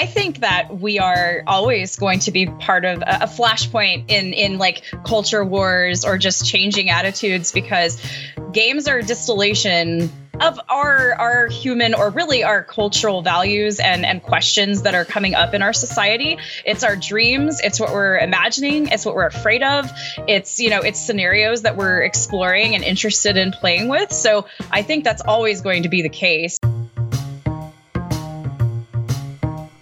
I think that we are always going to be part of a, flashpoint in in like culture wars or just changing attitudes because games are a distillation of our our human or really our cultural values and and questions that are coming up in our society. It's our dreams. It's what we're imagining. It's what we're afraid of. It's you know it's scenarios that we're exploring and interested in playing with. So i think that's always going to be the case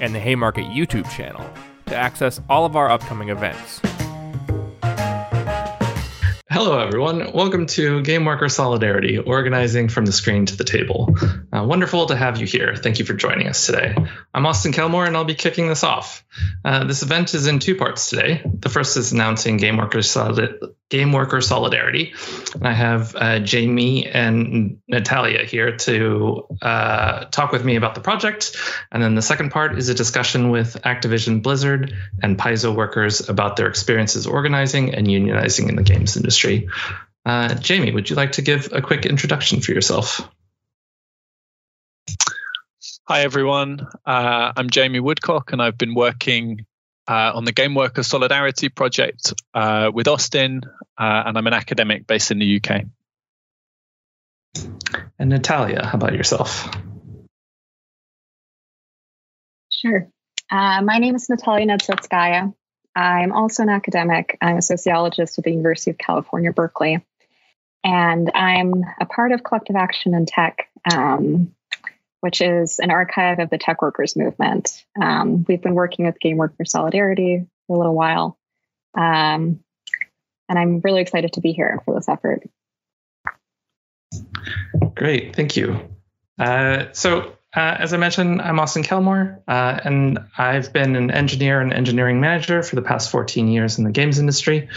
and the Haymarket YouTube channel to access all of our upcoming events. Hello, everyone. Welcome to Game Worker Solidarity, organizing from the screen to the table. Uh, wonderful to have you here. Thank you for joining us today. I'm Austin Kelmore, and I'll be kicking this off. Uh, this event is in two parts today. The first is announcing Game Worker, Solid- Game Worker Solidarity. And I have uh, Jamie and Natalia here to uh, talk with me about the project. And then the second part is a discussion with Activision Blizzard and Paizo workers about their experiences organizing and unionizing in the games industry. Uh, Jamie, would you like to give a quick introduction for yourself? Hi, everyone. Uh, I'm Jamie Woodcock, and I've been working uh, on the Game Worker Solidarity Project uh, with Austin, uh, and I'm an academic based in the UK. And Natalia, how about yourself? Sure. Uh, my name is Natalia Nedzvetskaya. I'm also an academic. I'm a sociologist at the University of California, Berkeley. And I'm a part of Collective Action in Tech, um, which is an archive of the tech workers movement. Um, we've been working with Game Worker Solidarity for a little while. Um, and I'm really excited to be here for this effort. Great, thank you. Uh, so, uh, as I mentioned, I'm Austin Kelmore, uh, and I've been an engineer and engineering manager for the past 14 years in the games industry.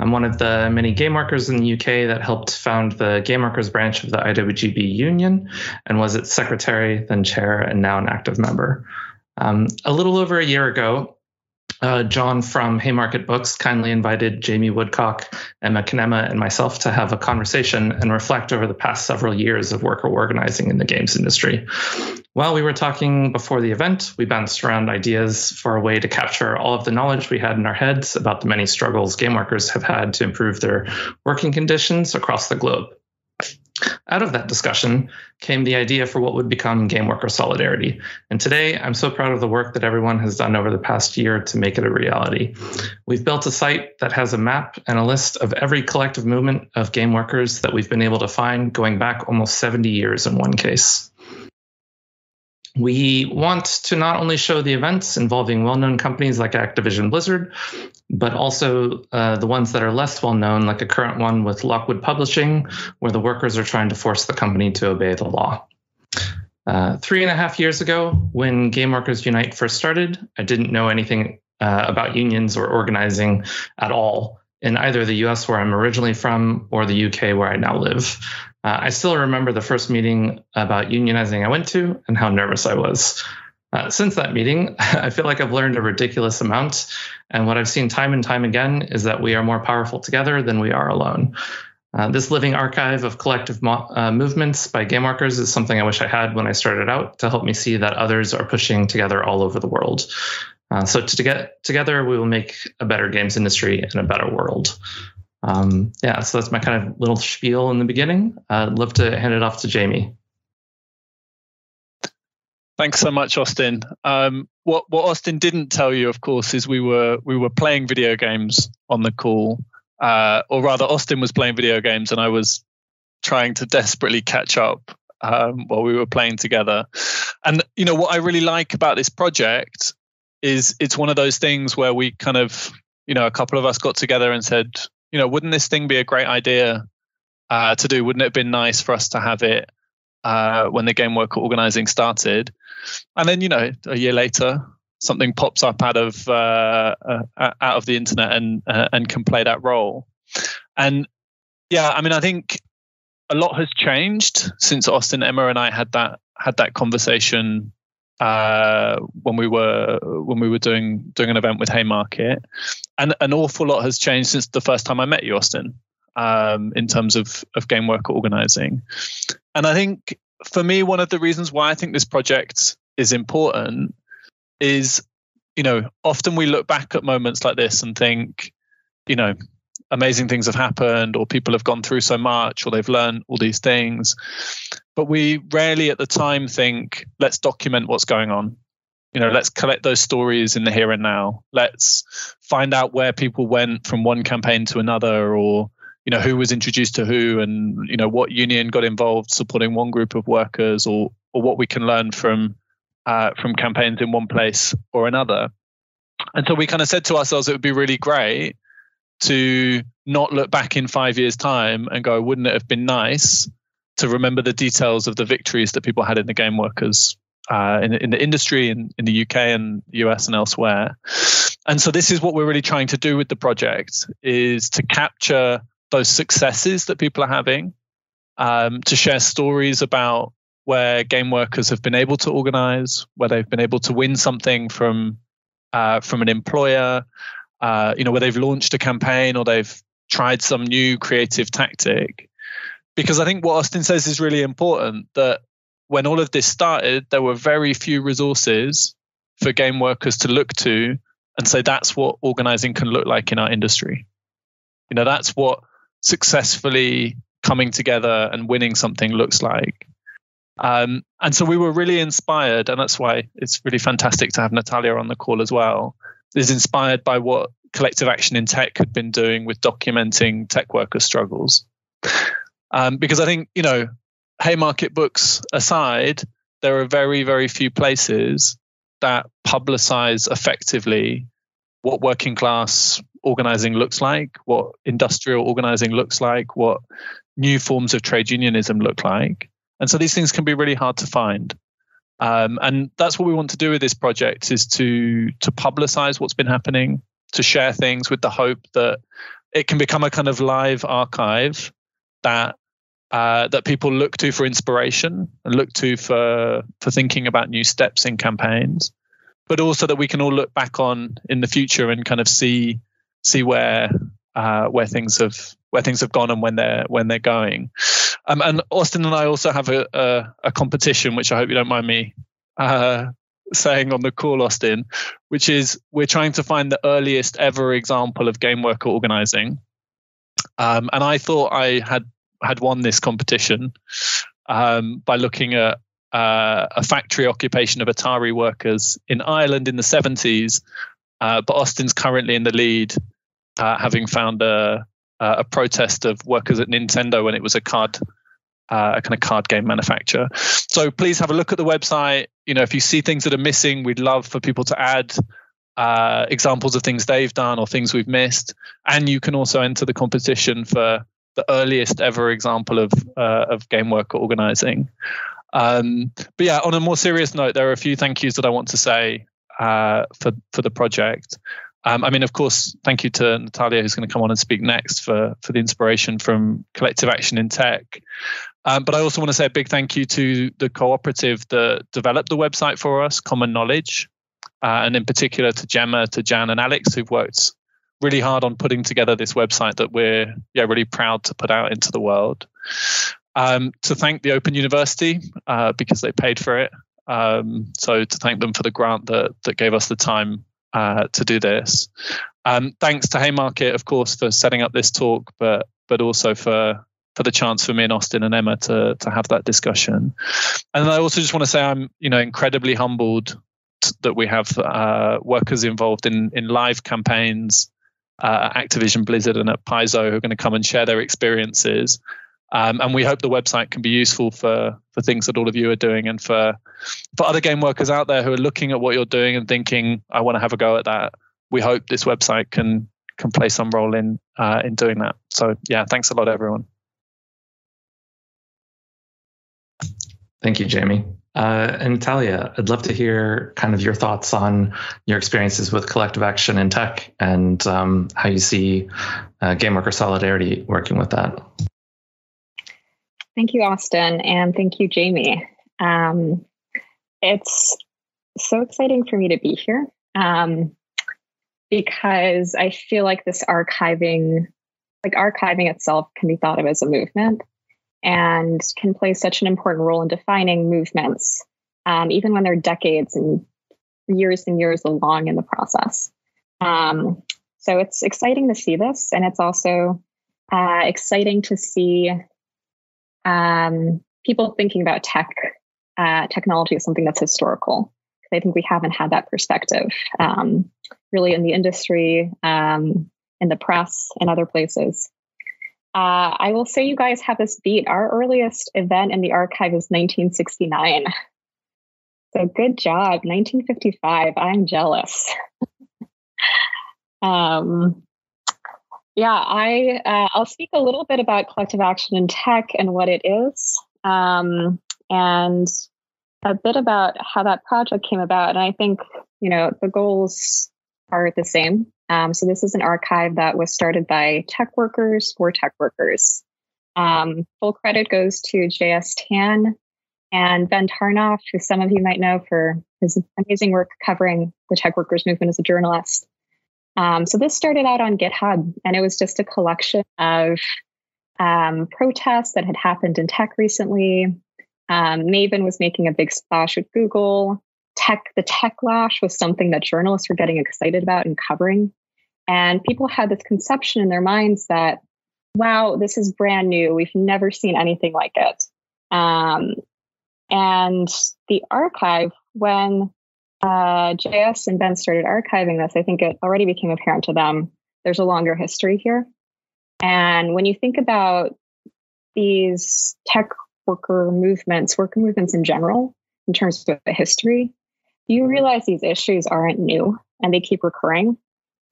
I'm one of the many game workers in the UK that helped found the game workers branch of the IWGB union and was its secretary, then chair, and now an active member. Um, a little over a year ago, uh, John from Haymarket Books kindly invited Jamie Woodcock, Emma Kinema, and myself to have a conversation and reflect over the past several years of worker organizing in the games industry. While we were talking before the event, we bounced around ideas for a way to capture all of the knowledge we had in our heads about the many struggles game workers have had to improve their working conditions across the globe. Out of that discussion came the idea for what would become Game Worker Solidarity. And today, I'm so proud of the work that everyone has done over the past year to make it a reality. We've built a site that has a map and a list of every collective movement of game workers that we've been able to find going back almost 70 years in one case. We want to not only show the events involving well known companies like Activision Blizzard, but also uh, the ones that are less well known, like a current one with Lockwood Publishing, where the workers are trying to force the company to obey the law. Uh, three and a half years ago, when Game Workers Unite first started, I didn't know anything uh, about unions or organizing at all in either the US, where I'm originally from, or the UK, where I now live. Uh, I still remember the first meeting about unionizing I went to and how nervous I was. Uh, since that meeting, I feel like I've learned a ridiculous amount. And what I've seen time and time again is that we are more powerful together than we are alone. Uh, this living archive of collective mo- uh, movements by game workers is something I wish I had when I started out to help me see that others are pushing together all over the world. Uh, so to get together, we will make a better games industry and a better world. Um, yeah, so that's my kind of little spiel in the beginning. I'd love to hand it off to Jamie. Thanks so much, Austin. Um, what what Austin didn't tell you, of course, is we were we were playing video games on the call, uh, or rather, Austin was playing video games, and I was trying to desperately catch up um, while we were playing together. And you know what I really like about this project is it's one of those things where we kind of you know a couple of us got together and said, you know, wouldn't this thing be a great idea uh, to do? Wouldn't it have been nice for us to have it uh, when the game work organizing started? And then, you know, a year later, something pops up out of uh, uh, out of the internet and uh, and can play that role. And yeah, I mean, I think a lot has changed since Austin, Emma, and I had that had that conversation uh, when we were when we were doing doing an event with Haymarket, and an awful lot has changed since the first time I met you, Austin, um, in terms of of game work organizing. And I think for me, one of the reasons why I think this project is important is, you know, often we look back at moments like this and think, you know, amazing things have happened or people have gone through so much or they've learned all these things. But we rarely at the time think let's document what's going on. You know let's collect those stories in the here and now. Let's find out where people went from one campaign to another or you know who was introduced to who and you know what union got involved supporting one group of workers or or what we can learn from uh, from campaigns in one place or another. And so we kind of said to ourselves it would be really great to not look back in five years' time and go, wouldn't it have been nice to remember the details of the victories that people had in the game workers uh, in, in the industry in, in the UK and US and elsewhere. And so this is what we're really trying to do with the project is to capture those successes that people are having, um, to share stories about where game workers have been able to organize, where they've been able to win something from uh, from an employer, uh, you know, where they've launched a campaign or they've tried some new creative tactic. Because I think what Austin says is really important that when all of this started, there were very few resources for game workers to look to and say that's what organizing can look like in our industry. You know, that's what successfully coming together and winning something looks like. Um, and so we were really inspired, and that's why it's really fantastic to have Natalia on the call as well is inspired by what collective action in tech had been doing with documenting tech worker struggles. Um, because I think, you know, Haymarket books aside, there are very, very few places that publicize effectively what working class organizing looks like, what industrial organizing looks like, what new forms of trade unionism look like. And so these things can be really hard to find. Um, and that's what we want to do with this project is to to publicize what's been happening, to share things with the hope that it can become a kind of live archive that uh, that people look to for inspiration and look to for for thinking about new steps in campaigns, but also that we can all look back on in the future and kind of see see where uh, where things have where things have gone and when they're when they're going. Um, and Austin and I also have a, a, a, competition, which I hope you don't mind me uh, saying on the call, Austin, which is we're trying to find the earliest ever example of game worker organizing. Um, and I thought I had had won this competition um, by looking at uh, a factory occupation of Atari workers in Ireland in the 70s. Uh, but Austin's currently in the lead, uh, having found a, uh, a protest of workers at Nintendo when it was a card uh, a kind of card game manufacturer. So please have a look at the website. You know, if you see things that are missing, we'd love for people to add uh, examples of things they've done or things we've missed. And you can also enter the competition for the earliest ever example of uh, of game worker organizing. Um, but yeah, on a more serious note, there are a few thank yous that I want to say uh, for for the project. Um, I mean, of course, thank you to Natalia, who's going to come on and speak next for, for the inspiration from Collective Action in Tech. Um, but I also want to say a big thank you to the cooperative that developed the website for us, Common Knowledge, uh, and in particular to Gemma, to Jan, and Alex, who've worked really hard on putting together this website that we're yeah really proud to put out into the world. Um, to thank the Open University uh, because they paid for it. Um, so to thank them for the grant that that gave us the time uh, to do this. Um, thanks to Haymarket, of course, for setting up this talk, but but also for for the chance for me and Austin and Emma to to have that discussion. And I also just want to say I'm you know incredibly humbled t- that we have uh, workers involved in in live campaigns uh, at Activision Blizzard and at Paizo who are going to come and share their experiences. Um, and we hope the website can be useful for for things that all of you are doing and for for other game workers out there who are looking at what you're doing and thinking, I want to have a go at that. We hope this website can can play some role in uh, in doing that. So yeah, thanks a lot, everyone. Thank you, Jamie. Uh, and Talia, I'd love to hear kind of your thoughts on your experiences with collective action in tech and um, how you see uh, game worker solidarity working with that. Thank you, Austin, and thank you, Jamie. Um, it's so exciting for me to be here um, because I feel like this archiving, like archiving itself, can be thought of as a movement and can play such an important role in defining movements, um, even when they're decades and years and years along in the process. Um, so it's exciting to see this, and it's also uh, exciting to see um, people thinking about tech uh, technology as something that's historical. I think we haven't had that perspective um, really in the industry, um, in the press, and other places. Uh, I will say you guys have this beat. Our earliest event in the archive is 1969. So good job, 1955. I'm jealous. um, yeah, I uh, I'll speak a little bit about collective action in tech and what it is, um, and a bit about how that project came about. And I think you know the goals are the same. Um, so this is an archive that was started by tech workers for tech workers. Um, full credit goes to JS Tan and Ben Tarnoff, who some of you might know for his amazing work covering the tech workers movement as a journalist. Um, so this started out on GitHub, and it was just a collection of um, protests that had happened in tech recently. Um, Maven was making a big splash with Google tech, the tech lash was something that journalists were getting excited about and covering. And people had this conception in their minds that, wow, this is brand new. We've never seen anything like it. Um, and the archive, when uh, JS and Ben started archiving this, I think it already became apparent to them there's a longer history here. And when you think about these tech worker movements, worker movements in general, in terms of the history, you realize these issues aren't new and they keep recurring.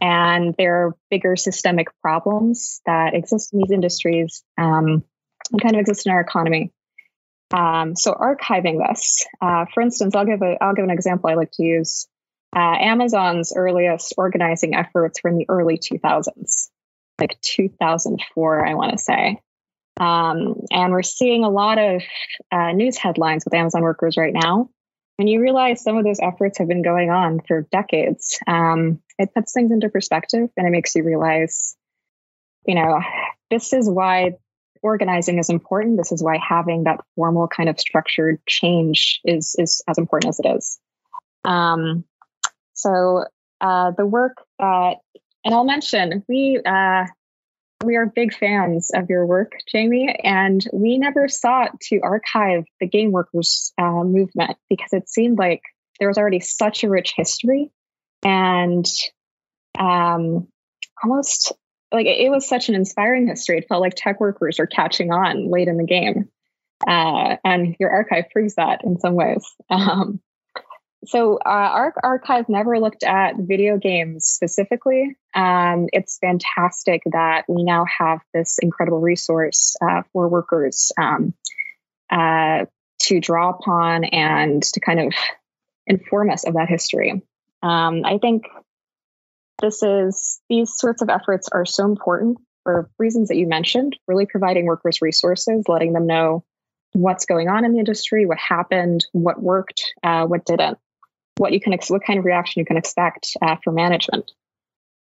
And there are bigger systemic problems that exist in these industries um, and kind of exist in our economy. Um, so archiving this, uh, for instance, I'll give a I'll give an example I like to use. Uh, Amazon's earliest organizing efforts were in the early 2000s, like 2004, I want to say. Um, and we're seeing a lot of uh, news headlines with Amazon workers right now and you realize some of those efforts have been going on for decades, um, it puts things into perspective and it makes you realize, you know, this is why organizing is important. This is why having that formal kind of structured change is is as important as it is. Um, so uh, the work that, and I'll mention, we uh, we are big fans of your work, Jamie, and we never sought to archive the game workers uh, movement because it seemed like there was already such a rich history and um, almost like it was such an inspiring history. It felt like tech workers are catching on late in the game. Uh, and your archive proves that in some ways. Um, so uh, our archive never looked at video games specifically. Um, it's fantastic that we now have this incredible resource uh, for workers um, uh, to draw upon and to kind of inform us of that history. Um, I think this is these sorts of efforts are so important for reasons that you mentioned. Really providing workers resources, letting them know what's going on in the industry, what happened, what worked, uh, what didn't what you can ex- what kind of reaction you can expect uh, for management.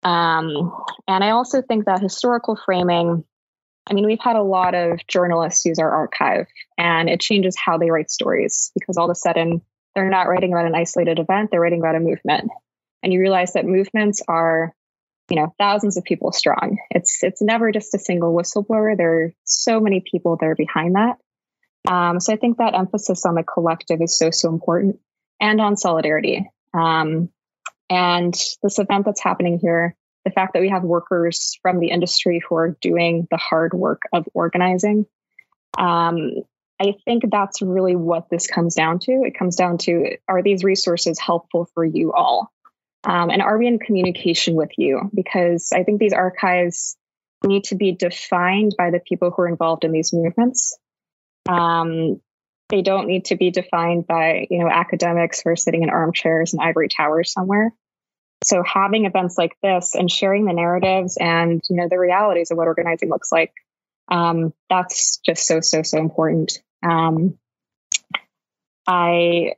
Um, and I also think that historical framing. I mean, we've had a lot of journalists use our archive, and it changes how they write stories because all of a sudden they're not writing about an isolated event; they're writing about a movement. And you realize that movements are, you know, thousands of people strong. It's it's never just a single whistleblower. There are so many people that are behind that. Um, so I think that emphasis on the collective is so so important and on solidarity. Um, and this event that's happening here, the fact that we have workers from the industry who are doing the hard work of organizing, um, I think that's really what this comes down to. It comes down to are these resources helpful for you all? Um, and are we in communication with you? Because I think these archives need to be defined by the people who are involved in these movements. Um, they don't need to be defined by you know academics who are sitting in armchairs and ivory towers somewhere so having events like this and sharing the narratives and you know the realities of what organizing looks like um, that's just so so so important um, i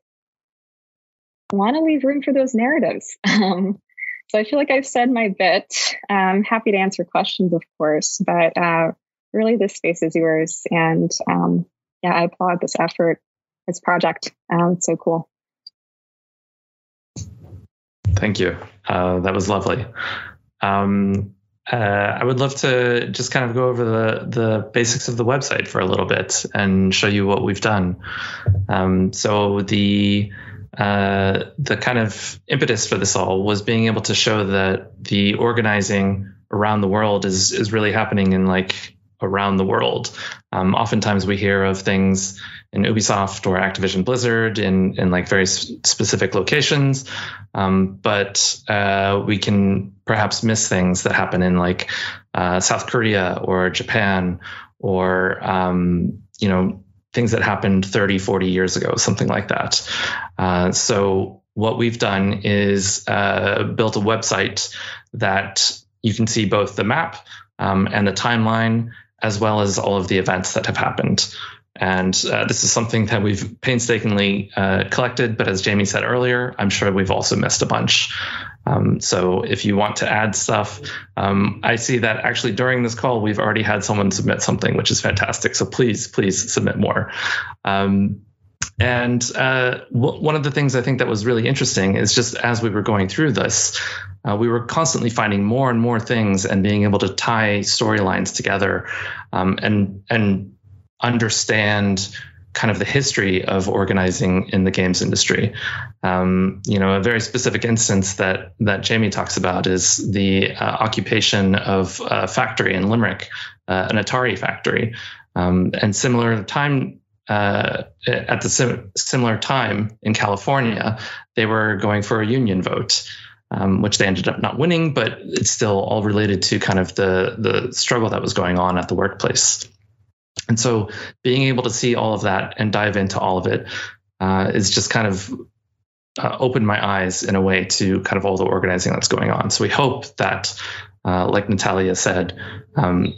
want to leave room for those narratives um, so i feel like i've said my bit i'm happy to answer questions of course but uh, really this space is yours and um, yeah i applaud this effort this project um, it's so cool Thank you. Uh, that was lovely. Um, uh, I would love to just kind of go over the the basics of the website for a little bit and show you what we've done. Um, so the uh, the kind of impetus for this all was being able to show that the organizing around the world is is really happening in like around the world. Um, oftentimes we hear of things in Ubisoft or Activision Blizzard in in like very specific locations, um, but uh, we can perhaps miss things that happen in like uh, South Korea or Japan or um, you know things that happened 30, 40 years ago, something like that. Uh, so what we've done is uh, built a website that you can see both the map um, and the timeline as well as all of the events that have happened. And uh, this is something that we've painstakingly uh, collected, but as Jamie said earlier, I'm sure we've also missed a bunch. Um, so if you want to add stuff, um, I see that actually during this call, we've already had someone submit something, which is fantastic. So please, please submit more. Um, and uh, w- one of the things I think that was really interesting is just as we were going through this, uh, we were constantly finding more and more things and being able to tie storylines together um, and and understand kind of the history of organizing in the games industry. Um, you know, a very specific instance that that Jamie talks about is the uh, occupation of a factory in Limerick, uh, an Atari factory, um, and similar time. Uh, at the sim- similar time in California, they were going for a union vote, um, which they ended up not winning, but it's still all related to kind of the the struggle that was going on at the workplace. And so being able to see all of that and dive into all of it uh, is just kind of uh, opened my eyes in a way to kind of all the organizing that's going on. So we hope that, uh, like Natalia said, um,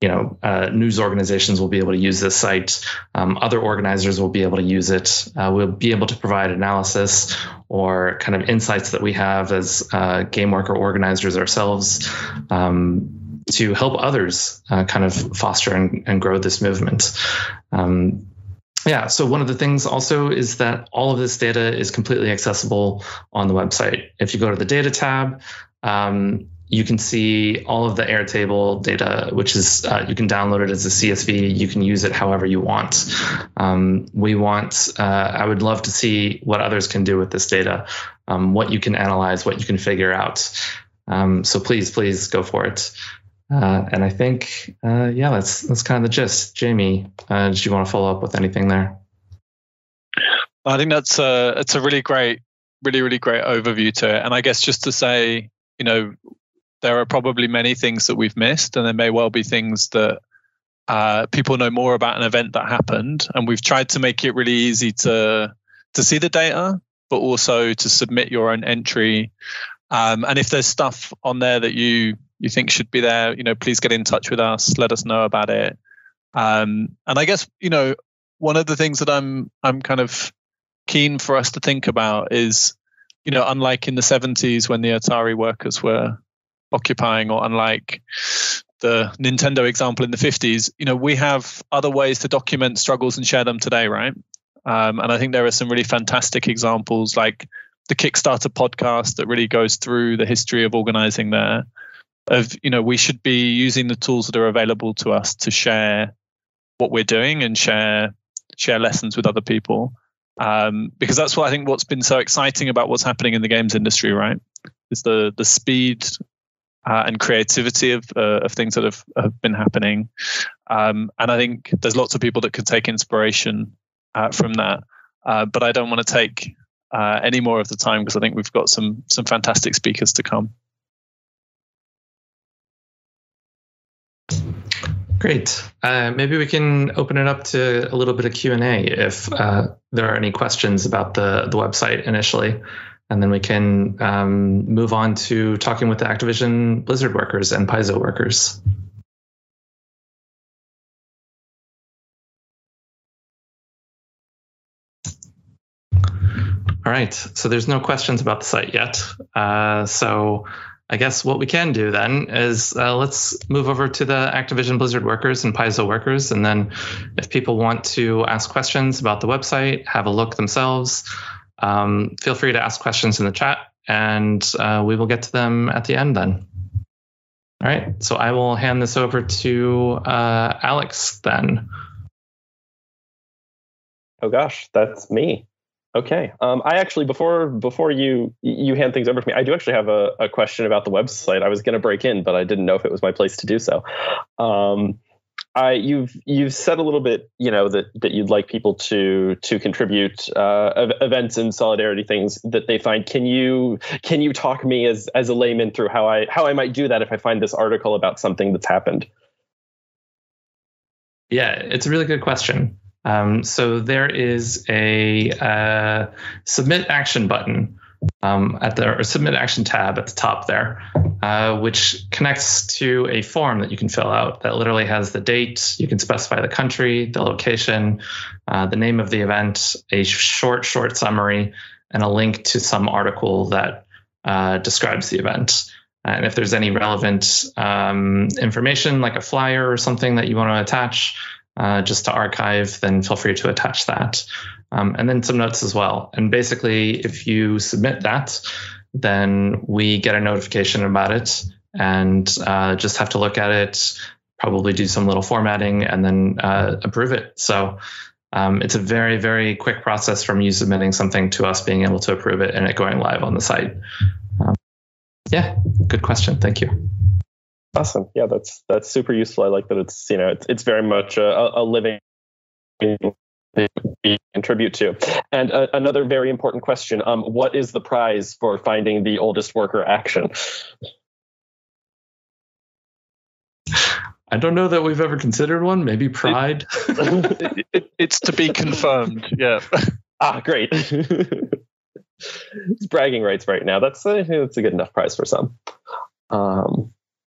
you know, uh, news organizations will be able to use this site. Um, other organizers will be able to use it. Uh, we'll be able to provide analysis or kind of insights that we have as uh, game worker organizers ourselves. Um, to help others uh, kind of foster and, and grow this movement. Um, yeah, so one of the things also is that all of this data is completely accessible on the website. If you go to the data tab, um, you can see all of the Airtable data, which is uh, you can download it as a CSV. You can use it however you want. Um, we want. Uh, I would love to see what others can do with this data, um, what you can analyze, what you can figure out. Um, so please, please go for it. Uh, and I think, uh, yeah, that's that's kind of the gist. Jamie, uh, did you want to follow up with anything there? I think that's a it's a really great, really really great overview to it. And I guess just to say, you know, there are probably many things that we've missed, and there may well be things that uh, people know more about an event that happened. And we've tried to make it really easy to to see the data, but also to submit your own entry. Um, and if there's stuff on there that you you think should be there, you know, please get in touch with us. Let us know about it. Um, and I guess you know one of the things that I'm I'm kind of keen for us to think about is, you know, unlike in the 70s when the Atari workers were occupying, or unlike the Nintendo example in the 50s, you know, we have other ways to document struggles and share them today, right? Um, and I think there are some really fantastic examples like the Kickstarter podcast that really goes through the history of organizing there of you know we should be using the tools that are available to us to share what we're doing and share share lessons with other people. Um, because that's what I think what's been so exciting about what's happening in the games industry right is the the speed uh, and creativity of uh, of things that have, have been happening. Um, and I think there's lots of people that could take inspiration uh, from that. Uh, but I don't want to take uh, any more of the time because I think we've got some some fantastic speakers to come. Great. Uh, maybe we can open it up to a little bit of Q and A if uh, there are any questions about the the website initially, and then we can um, move on to talking with the Activision Blizzard workers and Paizo workers. All right. So there's no questions about the site yet. Uh, so I guess what we can do then is uh, let's move over to the Activision Blizzard workers and Paizo workers. And then if people want to ask questions about the website, have a look themselves, um, feel free to ask questions in the chat and uh, we will get to them at the end then. All right. So I will hand this over to uh, Alex then. Oh gosh, that's me. Okay. Um, I actually before before you you hand things over to me, I do actually have a, a question about the website. I was going to break in, but I didn't know if it was my place to do so. Um, I you've you've said a little bit, you know, that that you'd like people to to contribute uh, events and solidarity things that they find. Can you can you talk me as as a layman through how I how I might do that if I find this article about something that's happened? Yeah, it's a really good question. Um, so there is a uh, submit action button um, at the submit action tab at the top there, uh, which connects to a form that you can fill out that literally has the date. You can specify the country, the location, uh, the name of the event, a short, short summary, and a link to some article that uh, describes the event. And if there's any relevant um, information, like a flyer or something that you want to attach, uh, just to archive, then feel free to attach that. Um, and then some notes as well. And basically, if you submit that, then we get a notification about it and uh, just have to look at it, probably do some little formatting, and then uh, approve it. So um, it's a very, very quick process from you submitting something to us being able to approve it and it going live on the site. Um, yeah, good question. Thank you. Awesome. Yeah, that's that's super useful. I like that it's you know it's it's very much a, a living we contribute to. And uh, another very important question: um, What is the prize for finding the oldest worker action? I don't know that we've ever considered one. Maybe pride. It, it, it's to be confirmed. Yeah. ah, great. it's bragging rights right now. That's a, that's a good enough prize for some. Um,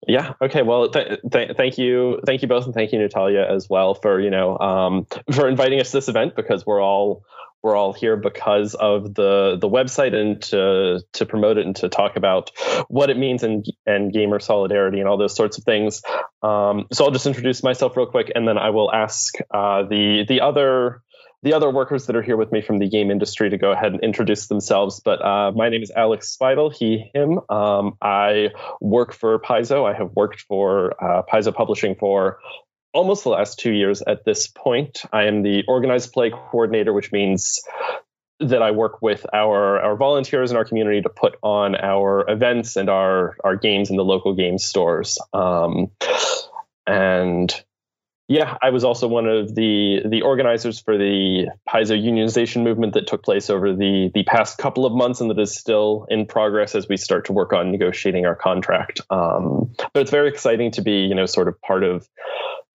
yeah. Okay. Well, th- th- thank you, thank you both, and thank you, Natalia, as well for you know um, for inviting us to this event because we're all we're all here because of the the website and to to promote it and to talk about what it means and and gamer solidarity and all those sorts of things. Um, so I'll just introduce myself real quick, and then I will ask uh, the the other the other workers that are here with me from the game industry to go ahead and introduce themselves. But uh, my name is Alex Speidel, he, him. Um, I work for Paizo. I have worked for uh, Paizo Publishing for almost the last two years at this point. I am the organized play coordinator, which means that I work with our our volunteers in our community to put on our events and our our games in the local game stores. Um, and yeah, I was also one of the the organizers for the Paizo unionization movement that took place over the the past couple of months and that is still in progress as we start to work on negotiating our contract. Um, but it's very exciting to be, you know, sort of part of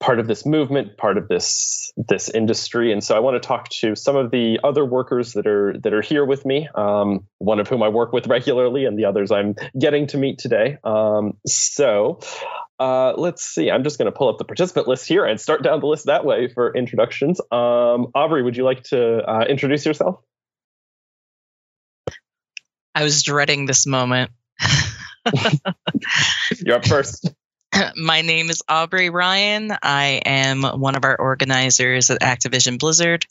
part of this movement, part of this this industry. And so I want to talk to some of the other workers that are that are here with me. Um, one of whom I work with regularly, and the others I'm getting to meet today. Um, so uh, let's see. I'm just going to pull up the participant list here and start down the list that way for introductions. Um, Aubrey, would you like to uh, introduce yourself? I was dreading this moment. You're up first. My name is Aubrey Ryan. I am one of our organizers at Activision Blizzard.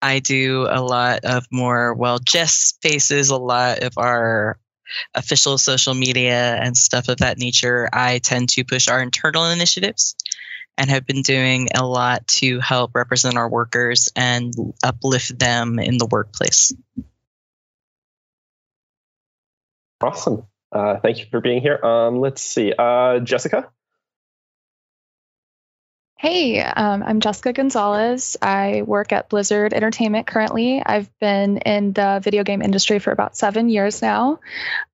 I do a lot of more, well, Jess faces a lot of our official social media and stuff of that nature, I tend to push our internal initiatives and have been doing a lot to help represent our workers and uplift them in the workplace. Awesome. Uh, thank you for being here. Um, let's see. Uh, Jessica? Hey, um, I'm Jessica Gonzalez. I work at Blizzard Entertainment currently. I've been in the video game industry for about seven years now.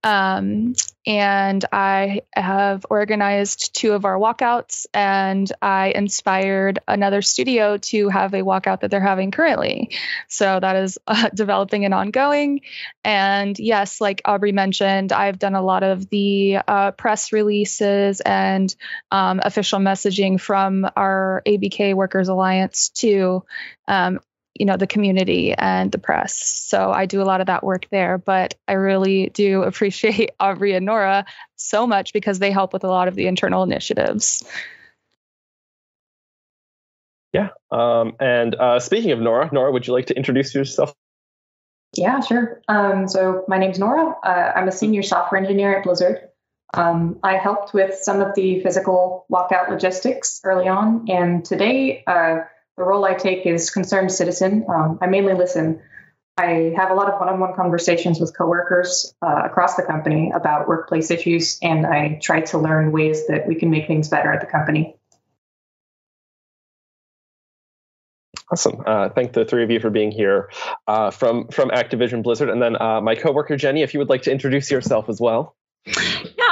Um, and I have organized two of our walkouts, and I inspired another studio to have a walkout that they're having currently. So that is uh, developing and ongoing. And yes, like Aubrey mentioned, I've done a lot of the uh, press releases and um, official messaging from our ABK Workers Alliance to um, you know the community and the press. So i do a lot of that work there but i really do appreciate aubrey and nora so much because they help with a lot of the internal initiatives. Yeah um, and uh, speaking of nora nora would you like to introduce yourself? Yeah sure. Um, so my name's nora. Uh, i'm a senior software engineer at blizzard. Um, I helped with some of the physical walkout logistics early on, and today uh, the role I take is concerned citizen. Um, I mainly listen. I have a lot of one-on-one conversations with coworkers uh, across the company about workplace issues, and I try to learn ways that we can make things better at the company. Awesome. Uh, thank the three of you for being here uh, from from Activision Blizzard, and then uh, my coworker Jenny, if you would like to introduce yourself as well.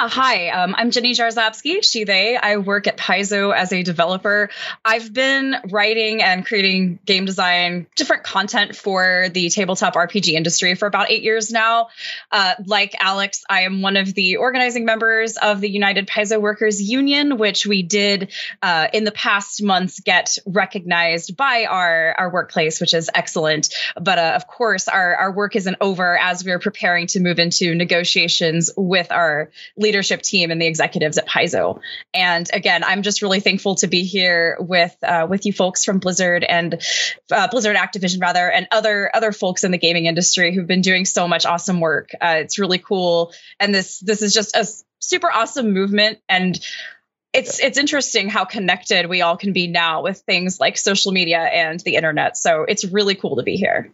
Hi. Um, I'm Jenny Jarzabski, she, they. I work at Paizo as a developer. I've been writing and creating game design, different content for the tabletop RPG industry for about eight years now. Uh, like Alex, I am one of the organizing members of the United Paizo Workers Union, which we did uh, in the past months get recognized by our, our workplace, which is excellent. But uh, of course, our, our work isn't over as we're preparing to move into negotiations with our leadership team and the executives at Paizo. And again, I'm just really thankful to be here with uh, with you folks from Blizzard and uh, Blizzard Activision rather, and other other folks in the gaming industry who've been doing so much awesome work. Uh, it's really cool, and this this is just a super awesome movement and it's it's interesting how connected we all can be now with things like social media and the internet. So it's really cool to be here.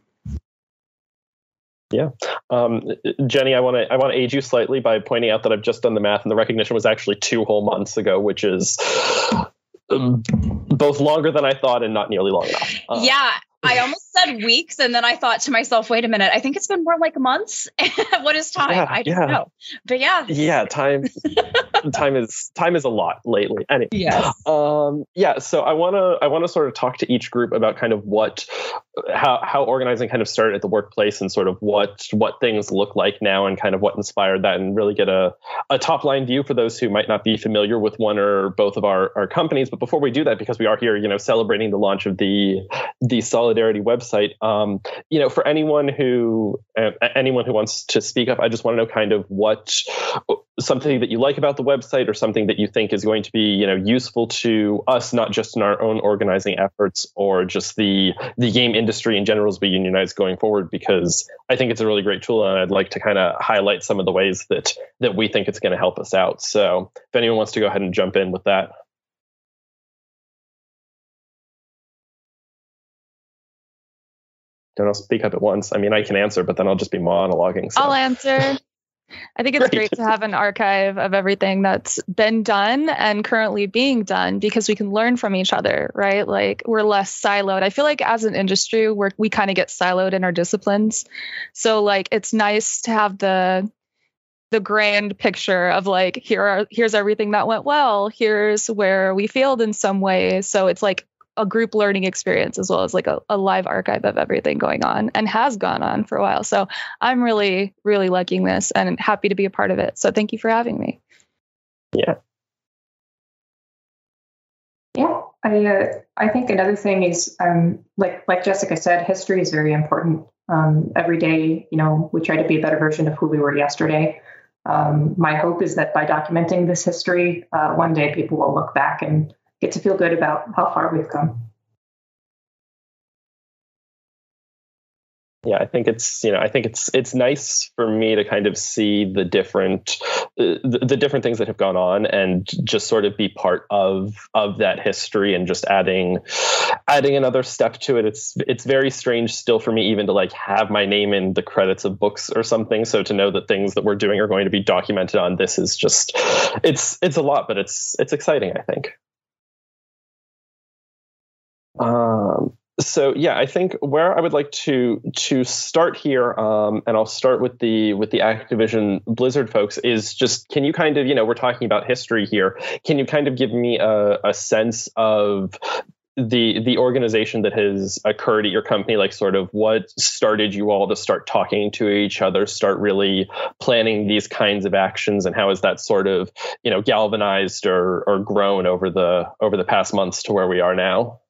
Yeah, um, Jenny, I want to I want to age you slightly by pointing out that I've just done the math, and the recognition was actually two whole months ago, which is um, both longer than I thought and not nearly long enough. Uh, yeah, I almost said weeks, and then I thought to myself, "Wait a minute! I think it's been more like months. what is time? Yeah, I don't yeah. know." But yeah, yeah, time, time is time is a lot lately. Anyway, yes. Um, yeah. So I want to I want to sort of talk to each group about kind of what how how organizing kind of started at the workplace and sort of what what things look like now and kind of what inspired that and really get a a top line view for those who might not be familiar with one or both of our our companies. But before we do that, because we are here, you know, celebrating the launch of the the Solidarity website, um, you know, for anyone who uh, anyone who wants to speak up, I just want to know kind of what something that you like about the website or something that you think is going to be you know useful to us, not just in our own organizing efforts or just the the game industry in general as we unionize going forward. Because I think it's a really great tool, and I'd like to kind of highlight some of the ways that that we think it's going to help us out. So if anyone wants to go ahead and jump in with that. Don't all speak up at once. I mean, I can answer, but then I'll just be monologuing. So. I'll answer. I think it's great. great to have an archive of everything that's been done and currently being done because we can learn from each other, right? Like we're less siloed. I feel like as an industry, we're, we kind of get siloed in our disciplines. So like it's nice to have the the grand picture of like here are here's everything that went well, here's where we failed in some ways. So it's like a group learning experience as well as like a, a, live archive of everything going on and has gone on for a while. So I'm really, really liking this and happy to be a part of it. So thank you for having me. Yeah. Yeah, I uh, I think another thing is um, like like Jessica said, history is very important. Um, every day, you know, we try to be a better version of who we were yesterday. Um, my hope is that by documenting this history, uh, one day people will look back and get to feel good about how far we've come. yeah i think it's you know i think it's it's nice for me to kind of see the different uh, the, the, different things that have gone on and just sort of be part of of that history and just adding adding another step to it. It's it's very strange still for me even to like have my name in the credits of books or something. So to know that things that we're doing are going to be documented on this is just it's it's a lot but it's it's exciting i think um, so yeah, I think where I would like to to start here, um, and I'll start with the with the Activision Blizzard folks, is just can you kind of you know we're talking about history here. Can you kind of give me a, a sense of the the organization that has occurred at your company like sort of what started you all to start talking to each other start really planning these kinds of actions and how has that sort of you know galvanized or or grown over the over the past months to where we are now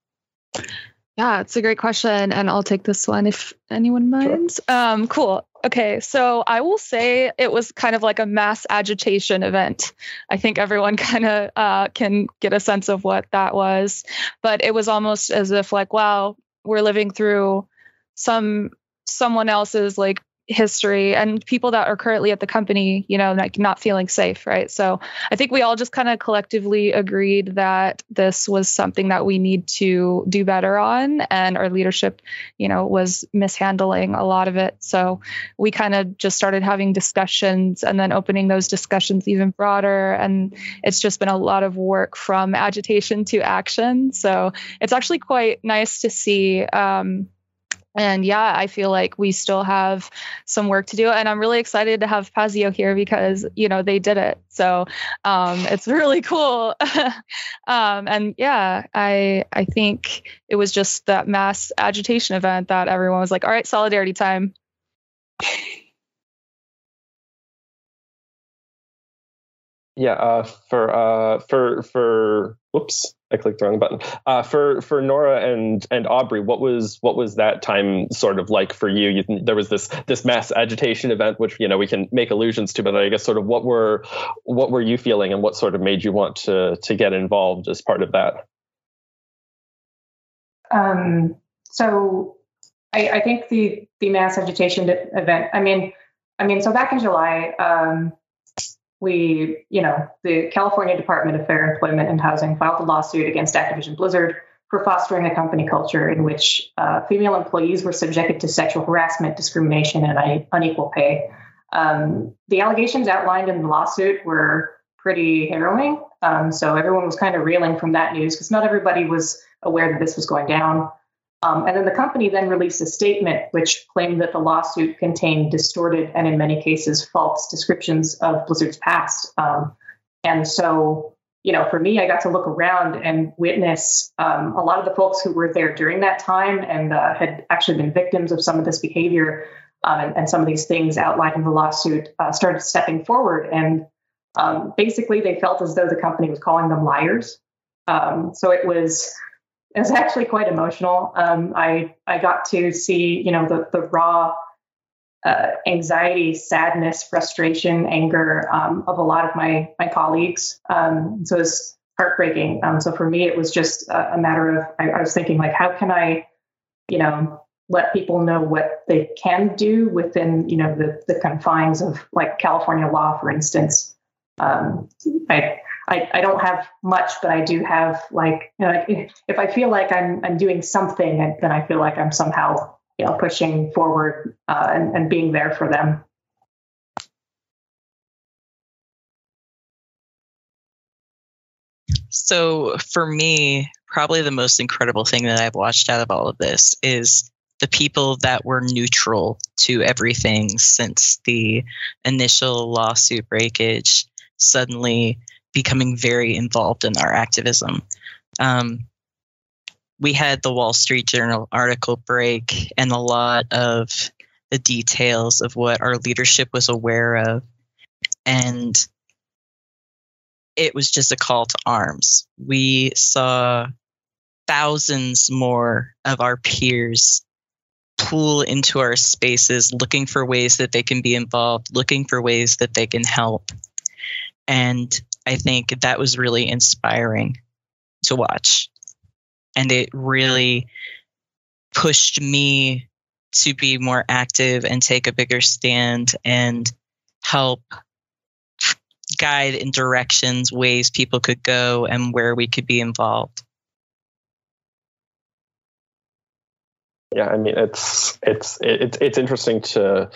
yeah, it's a great question, and I'll take this one if anyone minds. Sure. Um, cool. Okay, so I will say it was kind of like a mass agitation event. I think everyone kind of uh, can get a sense of what that was, but it was almost as if like, wow, we're living through some someone else's like history and people that are currently at the company, you know, like not feeling safe, right? So I think we all just kind of collectively agreed that this was something that we need to do better on, and our leadership, you know, was mishandling a lot of it. So we kind of just started having discussions and then opening those discussions even broader. And it's just been a lot of work from agitation to action. So it's actually quite nice to see. Um, and yeah, I feel like we still have some work to do. And I'm really excited to have Paizo here because, you know, they did it. So um, it's really cool. um, and yeah, I I think it was just that mass agitation event that everyone was like, all right, solidarity time. Yeah, uh, for uh, for for whoops, I clicked the wrong button. Uh, for for Nora and and Aubrey, what was what was that time sort of like for you? you? There was this this mass agitation event, which you know we can make allusions to, but I guess sort of what were what were you feeling, and what sort of made you want to to get involved as part of that? Um, so I, I think the the mass agitation event. I mean, I mean, so back in July. Um, we, you know, the California Department of Fair Employment and Housing filed a lawsuit against Activision Blizzard for fostering a company culture in which uh, female employees were subjected to sexual harassment, discrimination, and unequal pay. Um, the allegations outlined in the lawsuit were pretty harrowing. Um, so everyone was kind of reeling from that news because not everybody was aware that this was going down. Um, and then the company then released a statement which claimed that the lawsuit contained distorted and, in many cases, false descriptions of Blizzard's past. Um, and so, you know, for me, I got to look around and witness um, a lot of the folks who were there during that time and uh, had actually been victims of some of this behavior um, and, and, some of these things outlined in the lawsuit uh, started stepping forward. And um, basically, they felt as though the company was calling them liars. Um, so it was it was actually quite emotional. Um, I I got to see you know the the raw uh, anxiety, sadness, frustration, anger um, of a lot of my my colleagues. Um, so it was heartbreaking. Um, so for me, it was just a, a matter of I, I, was thinking like, how can I, you know, let people know what they can do within you know the the confines of like California law, for instance. Um, I I, I don't have much, but I do have like, you know, if, if I feel like I'm, I'm doing something, then I feel like I'm somehow, you know, pushing forward uh, and, and being there for them. So for me, probably the most incredible thing that I've watched out of all of this is the people that were neutral to everything since the initial lawsuit breakage suddenly becoming very involved in our activism. Um, we had the Wall Street Journal article break and a lot of the details of what our leadership was aware of. And it was just a call to arms. We saw thousands more of our peers pool into our spaces looking for ways that they can be involved, looking for ways that they can help. And I think that was really inspiring to watch. And it really pushed me to be more active and take a bigger stand and help guide in directions, ways people could go, and where we could be involved. Yeah i mean it's it's it's it's interesting to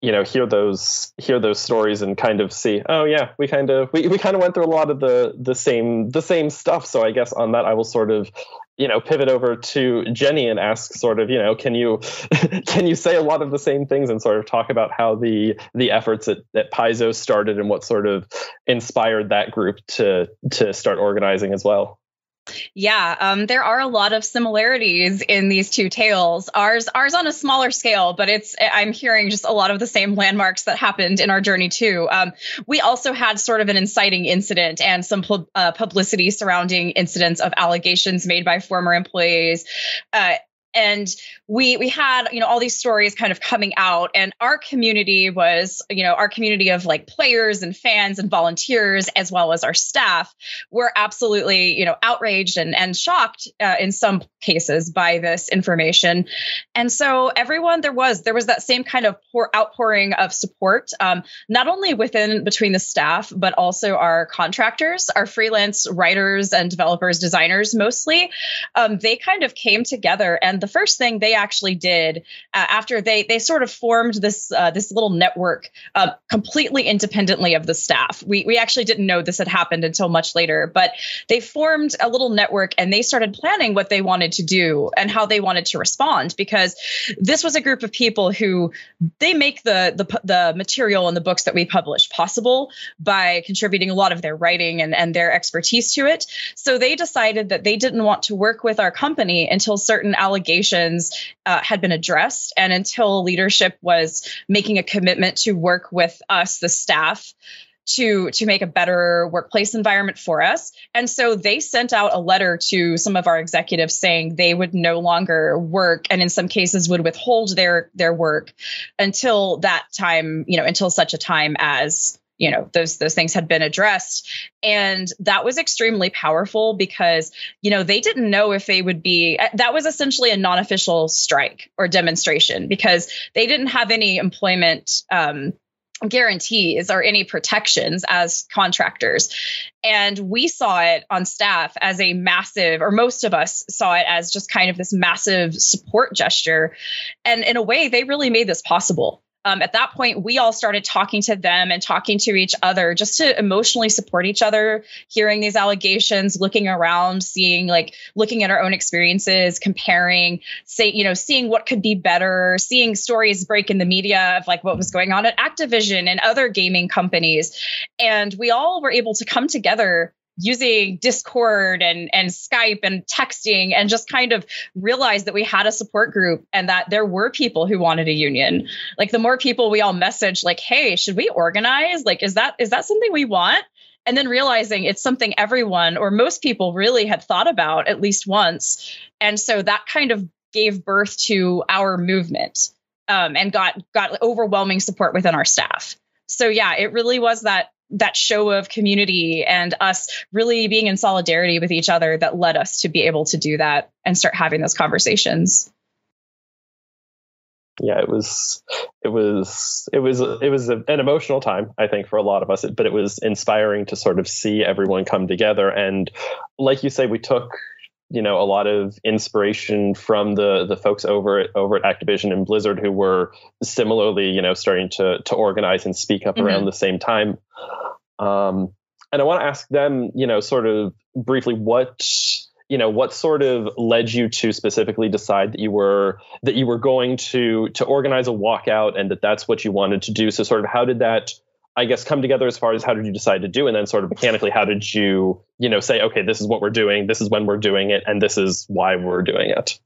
you know hear those hear those stories and kind of see oh yeah we kind of we, we kind of went through a lot of the the same the same stuff so i guess on that i will sort of you know pivot over to Jenny and ask sort of you know can you can you say a lot of the same things and sort of talk about how the the efforts at, at Paizo started and what sort of inspired that group to to start organizing as well. Yeah, um, there are a lot of similarities in these two tales. Ours, ours on a smaller scale, but it's I'm hearing just a lot of the same landmarks that happened in our journey too. Um, we also had sort of an inciting incident and some pu- uh, publicity surrounding incidents of allegations made by former employees. Uh, and we we had you know all these stories kind of coming out and our community was you know our community of like players and fans and volunteers as well as our staff were absolutely you know outraged and and shocked uh, in some cases by this information. And so everyone there was there was that same kind of pour, outpouring of support um, not only within between the staff but also our contractors our freelance writers and developers designers mostly. Um, they kind of came together and the first thing they actually did uh, after they they sort of formed this uh, this little network uh, completely independently of the staff. We we actually didn't know this had happened until much later, but they formed a little network and they started planning what they wanted to do and how they wanted to respond because this was a group of people who they make the the the material and the books that we publish possible by contributing a lot of their writing and and their expertise to it. So they decided that they didn't want to work with our company until certain allegations allegations uh, had been addressed. And until leadership was making a commitment to work with us, the staff, to to make a better workplace environment for us. And so they sent out a letter to some of our executives saying they would no longer work and in some cases would withhold their their work until that time you know until such a time as you know those those things had been addressed and that was extremely powerful because you know they didn't know if they would be uh, that was essentially a non-official strike or demonstration because they didn't have any employment um, guarantees or any protections as contractors. And we saw it on staff as a massive, or most of us saw it as just kind of this massive support gesture. And in a way, they really made this possible um, at that point, we all started talking to them and talking to each other just to emotionally support each other, hearing these allegations, looking around, seeing like looking at our own experiences, comparing, say, you know, seeing what could be better, seeing stories break in the media of like what was going on at Activision and other gaming companies. And we all were able to come together using Discord and and Skype and texting and just kind of realized that we had a support group and that there were people who wanted a union. Like the more people we all messaged like, "Hey, should we organize? Like is that is that something we want?" And then realizing it's something everyone or most people really had thought about at least once. And so that kind of gave birth to our movement um, and got got overwhelming support within our staff. So yeah, it really was that that show of community and us really being in solidarity with each other that led us to be able to do that and start having those conversations. Yeah it was it was it was it was an emotional time i think for a lot of us but it was inspiring to sort of see everyone come together. And like you say we took you know a lot of inspiration from the the folks over at over at Activision and Blizzard who were similarly you know starting to to organize and speak up mm-hmm. around the same time. Um, and I want to ask them, you know, sort of briefly what you know what sort of led you to specifically decide that you were that you were going to to organize a walkout and that that's what you wanted to do so sort of how did that I guess come together as far as how did you decide to do and then sort of mechanically how did you you know say okay this is what we're doing. This is when we're doing it and this is why we're doing it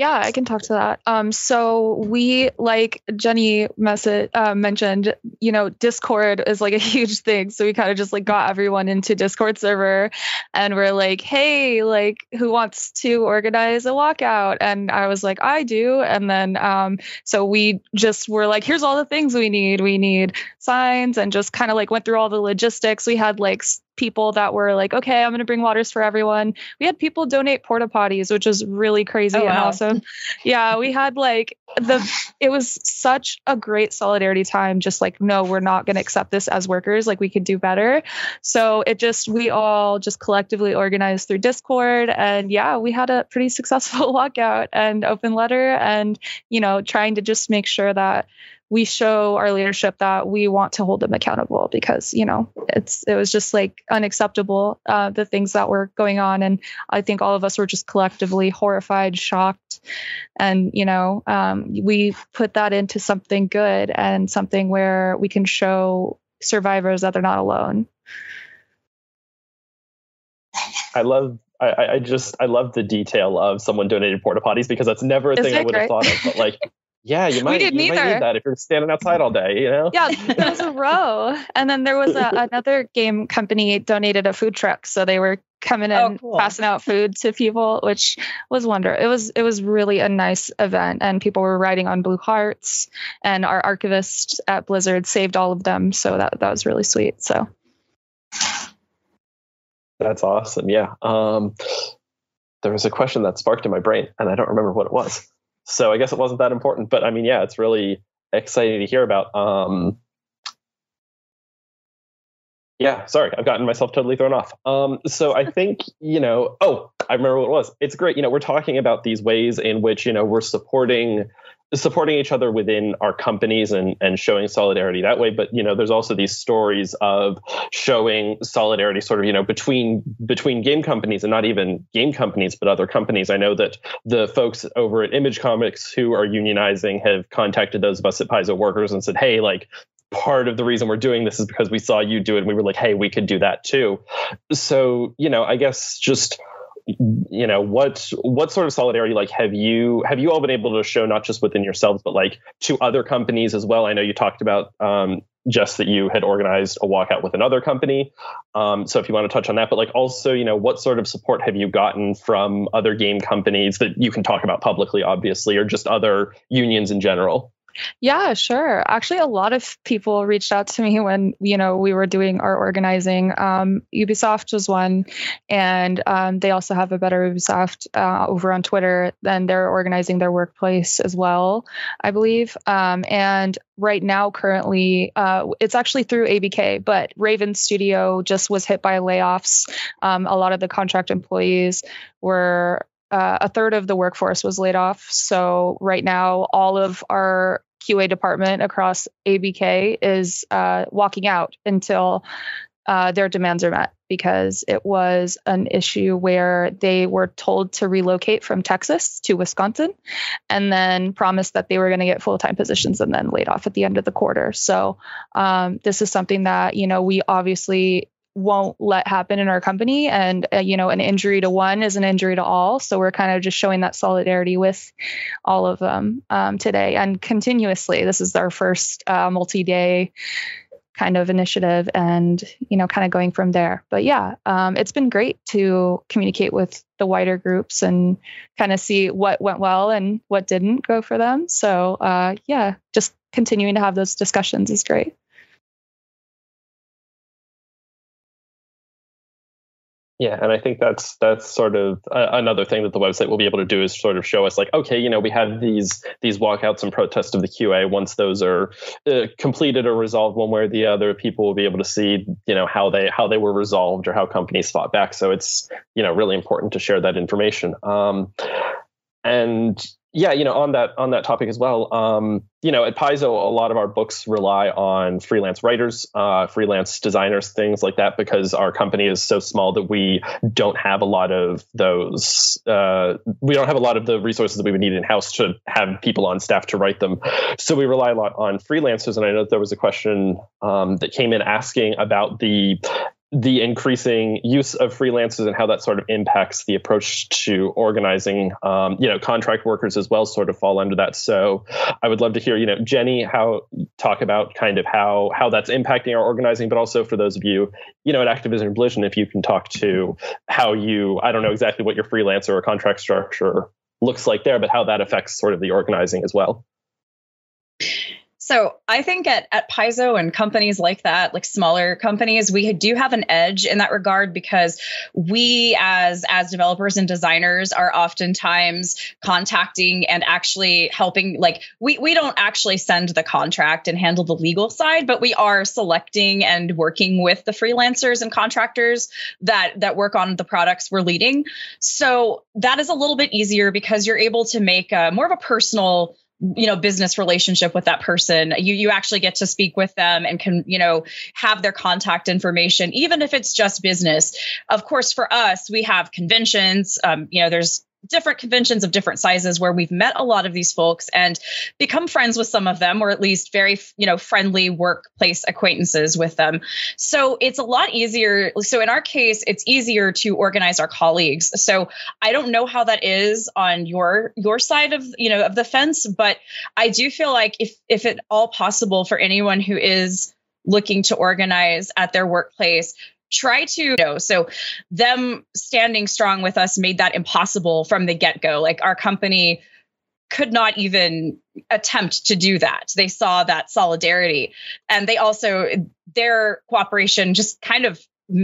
yeah, I can talk to that. Um, so we, like Jenny message, uh, mentioned, you know, Discord is like a huge thing. So we kind of just like got everyone into Discord server, and we're like, hey, like, who wants to organize a walkout? And I was like, I do. And then, um, so we just were like, here's all the things we need. We need signs, and just kind of like went through all the logistics. We had like people that were like, okay, I'm going to bring waters for everyone. We had people donate porta potties, which was really crazy oh, and wow. Awesome. Yeah, we had like the, it was such a great solidarity time. Just like, no, we're not going to accept this as workers. Like, we could do better. So it just, we all just collectively organized through Discord. And yeah, we had a pretty successful walkout and open letter and, you know, trying to just make sure that we show our leadership that we want to hold them accountable because you know it's it was just like unacceptable uh, the things that were going on. And i think all of us were just collectively horrified shocked. And you know um, we put that into something good and something where we can show survivors that they're not alone. I love I, I just I love the detail of someone donating porta potties because that's never a thing I would have thought of. But like, yeah, you might, you didn't might either. need that if you're standing outside all day, you know? yeah there was a row and then there was a, another game company donated a food truck so they were coming in Oh, cool. passing out food to people which was wonder it was it was really a nice event and people were riding on blue hearts and our archivist at blizzard saved all of them so that that was really sweet so That's awesome. Yeah. Um, there was a question that sparked in my brain, and I don't remember what it was. So I guess it wasn't that important. But I mean, yeah, it's really exciting to hear about. Um, yeah, sorry, I've gotten myself totally thrown off. Um, so I think you know. Oh, I remember what it was. It's great. You know, we're talking about these ways in which you know we're supporting supporting each other within our companies and and showing solidarity that way. But you know there's also these stories of showing solidarity sort of you know between between game companies and not even game companies but other companies. I know that the folks over at image comics who are unionizing have contacted those of us at paizo workers and said hey like part of the reason we're doing this is because we saw you do it and we were like hey we could do that too. So you know i guess just you know what what sort of solidarity like have you have you all been able to show not just within yourselves but like to other companies as well? I know you talked about um, just that you had organized a walkout with another company. Um, so if you want to touch on that but like also you know what sort of support have you gotten from other game companies that you can talk about publicly obviously or just other unions in general Yeah, sure. Actually, a lot of people reached out to me when you know we were doing our organizing. Um, Ubisoft was one, and um, they also have a better Ubisoft uh, over on Twitter. Then they're organizing their workplace as well, I believe. Um, and right now, currently, uh, it's actually through ABK, but Raven Studio just was hit by layoffs. Um, a lot of the contract employees were uh, a third of the workforce was laid off. So right now, all of our QA department across ABK is uh, walking out until uh, their demands are met because it was an issue where they were told to relocate from Texas to Wisconsin and then promised that they were going to get full time positions and then laid off at the end of the quarter. So um, this is something that, you know, we obviously won't let happen in our company. And uh, you know an injury to one is an injury to all. So we're kind of just showing that solidarity with all of them um, today. And continuously this is our first uh, multi-day kind of initiative and you know kind of going from there. But yeah um, it's been great to communicate with the wider groups and kind of see what went well and what didn't go for them. So uh, yeah just continuing to have those discussions is great Yeah, and I think that's that's sort of uh, another thing that the website will be able to do is sort of show us like, okay, you know, we have these these walkouts and protests of the QA. Once those are uh, completed or resolved one way or the other, people will be able to see, you know, how they how they were resolved or how companies fought back. So it's you know really important to share that information. Um, and yeah, you know, on that on that topic as well, um, you know, at Paizo, a lot of our books rely on freelance writers, uh, freelance designers, things like that, because our company is so small that we don't have a lot of those. Uh, we don't have a lot of the resources that we would need in house to have people on staff to write them. So we rely a lot on freelancers. And I know there was a question um, that came in asking about the the increasing use of freelancers and how that sort of impacts the approach to organizing um, you know contract workers as well sort of fall under that. So i would love to hear you know jenny how talk about kind of how how that's impacting our organizing but also for those of you you know at activision Blizzard, if you can talk to how you i don't know exactly what your freelancer or contract structure looks like there but how that affects sort of the organizing as well So I think at, at Paizo and companies like that, like smaller companies, we do have an edge in that regard because we as as developers and designers are oftentimes contacting and actually helping like we we don't actually send the contract and handle the legal side, but we are selecting and working with the freelancers and contractors that that work on the products we're leading. So that is a little bit easier because you're able to make a, more of a personal you know business relationship with that person. You you actually get to speak with them and can you know have their contact information even if it's just business. Of course for us we have conventions. Um, you know there's different conventions of different sizes where we've met a lot of these folks and become friends with some of them or at least very you know friendly workplace acquaintances with them. So it's a lot easier so in our case it's easier to organize our colleagues. So i don't know how that is on your your side of you know of the fence but i do feel like if if at all possible for anyone who is looking to organize at their workplace try to you know so them standing strong with us made that impossible from the get-go. Like our company could not even attempt to do that. They saw that solidarity. And they also their cooperation just kind of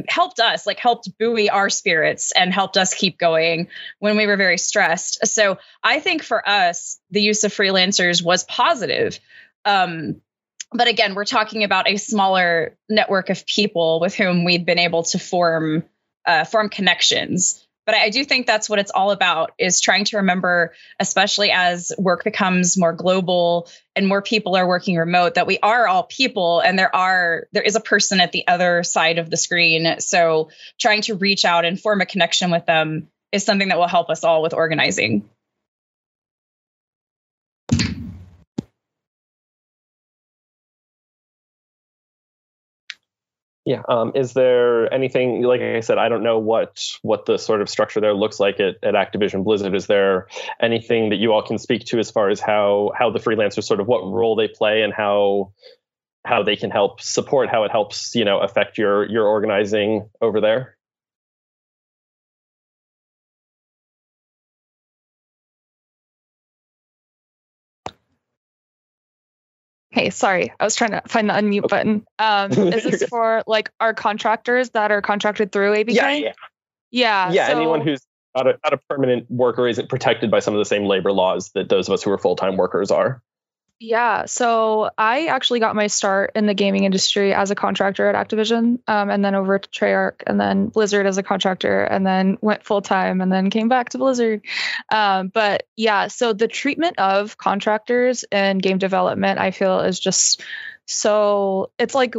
helped us like helped buoy our spirits and helped us keep going when we were very stressed. So i think for us the use of freelancers was positive. Um, but again, we're talking about a smaller network of people with whom we've been able to form uh, form connections. But I do think that's what it's all about is trying to remember, especially as work becomes more global and more people are working remote, that we are all people and there are there is a person at the other side of the screen. So trying to reach out and form a connection with them is something that will help us all with organizing. Yeah. Um, is there anything like I said? I don't know what what the sort of structure there looks like at, at Activision Blizzard. Is there anything that you all can speak to as far as how how the freelancers sort of what role they play and how how they can help support how it helps you know affect your your organizing over there? Hey, sorry, I was trying to find the unmute button. Um, is this for like our contractors that are contracted through ABK? Yeah, yeah, yeah. Yeah, so, anyone who's not a, not a permanent worker isn't protected by some of the same labor laws that those of us who are full time workers are. Yeah, so I actually got my start in the gaming industry as a contractor at Activision, um, and then over to Treyarch, and then Blizzard as a contractor, and then went full time, and then came back to Blizzard. Um, but yeah, so the treatment of contractors in game development, I feel, is just so it's like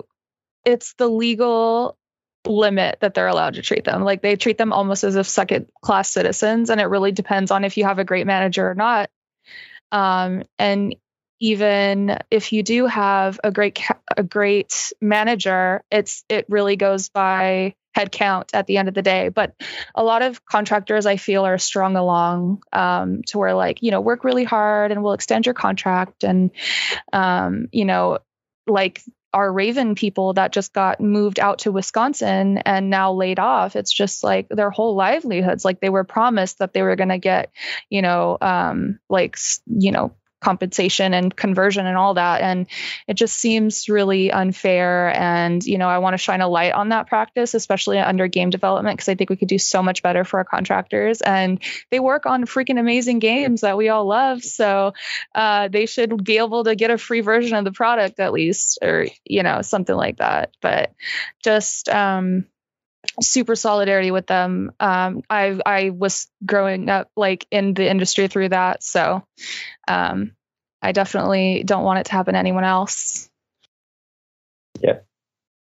it's the legal limit that they're allowed to treat them. Like they treat them almost as if second class citizens, and it really depends on if you have a great manager or not. Um, and even if you do have a great a great manager it's it really goes by head count at the end of the day. But a lot of contractors i feel are strung along um, to where like you know work really hard and we'll extend your contract. And um, you know like our raven people that just got moved out to wisconsin and now laid off it's just like their whole livelihoods like they were promised that they were going to get you know um, like you know compensation and conversion and all that. And it just seems really unfair. And you know i want to shine a light on that practice especially under game development because i think we could do so much better for our contractors. And they work on freaking amazing games that we all love. So uh, they should be able to get a free version of the product at least or you know something like that. But just um super solidarity with them. Um, I I was growing up like in the industry through that, so um, I definitely don't want it to happen to anyone else. Yeah.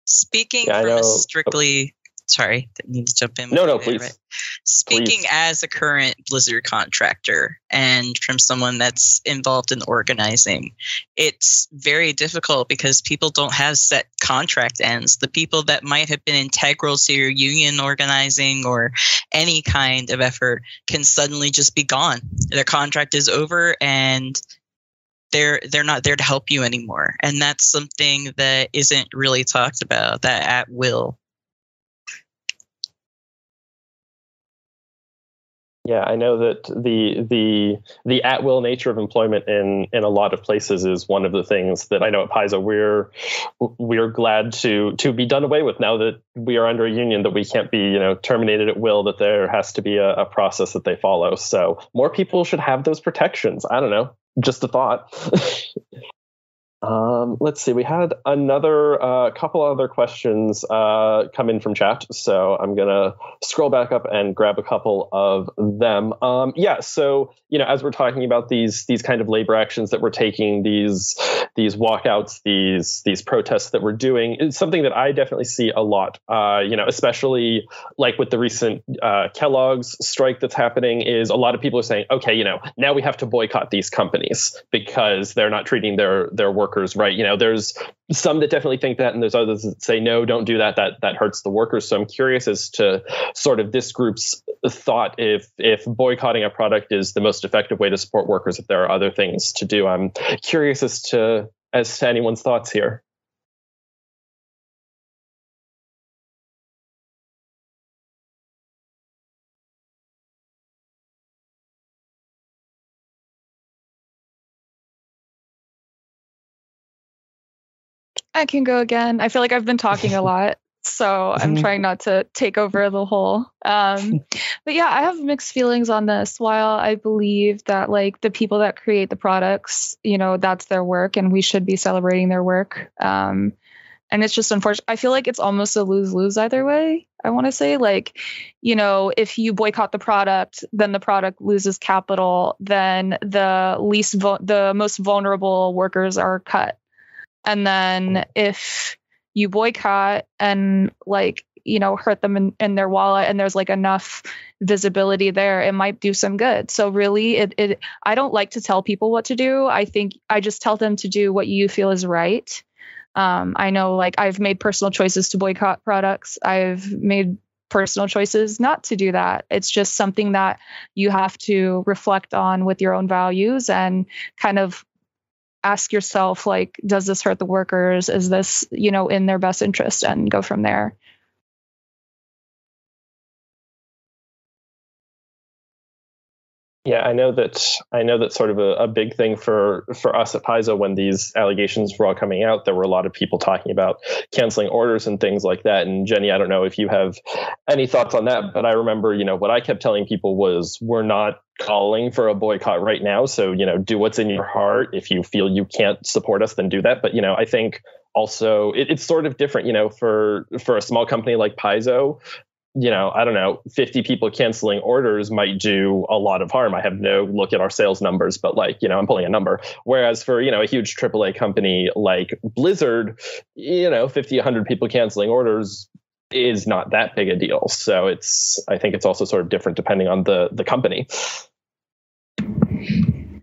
Speaking Yeah, from a strictly sorry, need to jump in. No, no, please. right? Speaking Please. as a current Blizzard contractor and from someone that's involved in organizing, it's very difficult because people don't have set contract ends. The people that might have been integral to your union organizing or any kind of effort can suddenly just be gone. Their contract is over and they're they're not there to help you anymore. And that's something that isn't really talked about, that at will. Yeah, I know that the the the at will nature of employment in in a lot of places is one of the things that I know at Paizo we're we're glad to to be done away with now that we are under a union that we can't be you know terminated at will that there has to be a, a process that they follow. So more people should have those protections. I don't know, just a thought. Um, let's see. We had another uh, couple other questions uh, come in from chat, so I'm gonna scroll back up and grab a couple of them. Um, yeah. So you know, as we're talking about these these kind of labor actions that we're taking, these these walkouts, these these protests that we're doing, it's something that I definitely see a lot. Uh, you know, especially like with the recent uh, Kellogg's strike that's happening, is a lot of people are saying, okay, you know, now we have to boycott these companies because they're not treating their their workers workers right? You know there's some that definitely think that and there's others that say no don't do that. That that hurts the workers. So i'm curious as to sort of this group's thought if if boycotting a product is the most effective way to support workers if there are other things to do. I'm curious as to as to anyone's thoughts here I can go again. I feel like I've been talking a lot, so I'm trying not to take over the whole. Um, but yeah, I have mixed feelings on this. While I believe that like the people that create the products, you know, that's their work, and we should be celebrating their work. Um, and it's just unfortunate. I feel like it's almost a lose lose either way. I want to say, like, you know, if you boycott the product, then the product loses capital. Then the least, the most vulnerable workers are cut and then if you boycott and like you know hurt them in, in, their wallet and there's like enough visibility there it might do some good. So really it, it i don't like to tell people what to do. I think i just tell them to do what you feel is right. Um, i know like i've made personal choices to boycott products. I've made personal choices not to do that. It's just something that you have to reflect on with your own values and kind of ask yourself like does this hurt the workers? Is this you know in their best interest? And go from there Yeah, I know that I know that sort of a, a, big thing for for us at Paizo when these allegations were all coming out, there were a lot of people talking about canceling orders and things like that. And Jenny, I don't know if you have any thoughts on that, but I remember, you know, what I kept telling people was we're not calling for a boycott right now. So, you know, do what's in your heart. If you feel you can't support us, then do that. But, you know, I think also it, it's sort of different, you know, for for a small company like Paizo, you know, I don't know, 50 people canceling orders might do a lot of harm. I have no look at our sales numbers, but like, you know, I'm pulling a number. Whereas for, you know, a huge AAA company like Blizzard, you know, 50, 100 people canceling orders is not that big a deal. So it's, I think it's also sort of different depending on the the company.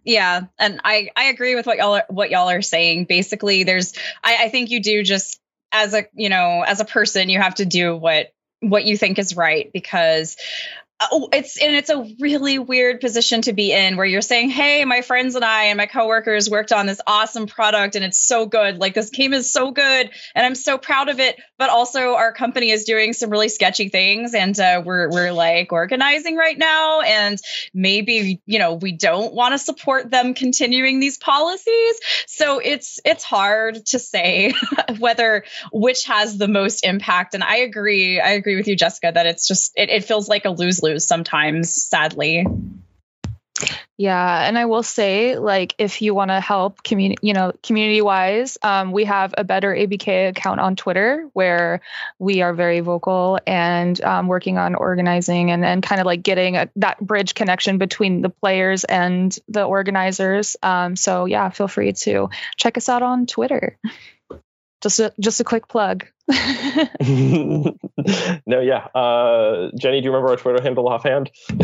Yeah, and I I agree with what y'all are, what y'all are saying. Basically, there's I, I think you do just as a you know as a person you have to do what what you think is right because oh, it's and it's a really weird position to be in where you're saying, "Hey, my friends and I and my coworkers worked on this awesome product and it's so good. Like this game is so good and I'm so proud of it." But also, our company is doing some really sketchy things, and uh, we're we're like organizing right now, and maybe you know we don't want to support them continuing these policies. So it's it's hard to say whether which has the most impact. And I agree, I agree with you, Jessica, that it's just it, it feels like a lose lose sometimes, sadly. Yeah, and I will say, like, if you want to help community, you know, community wise, um, we have a better ABK account on Twitter where we are very vocal and um, working on organizing and and kind of like getting a, that bridge connection between the players and the organizers. Um, so yeah, feel free to check us out on Twitter. Just a just a quick plug. no, yeah. Uh, Jenny, do you remember our Twitter handle offhand?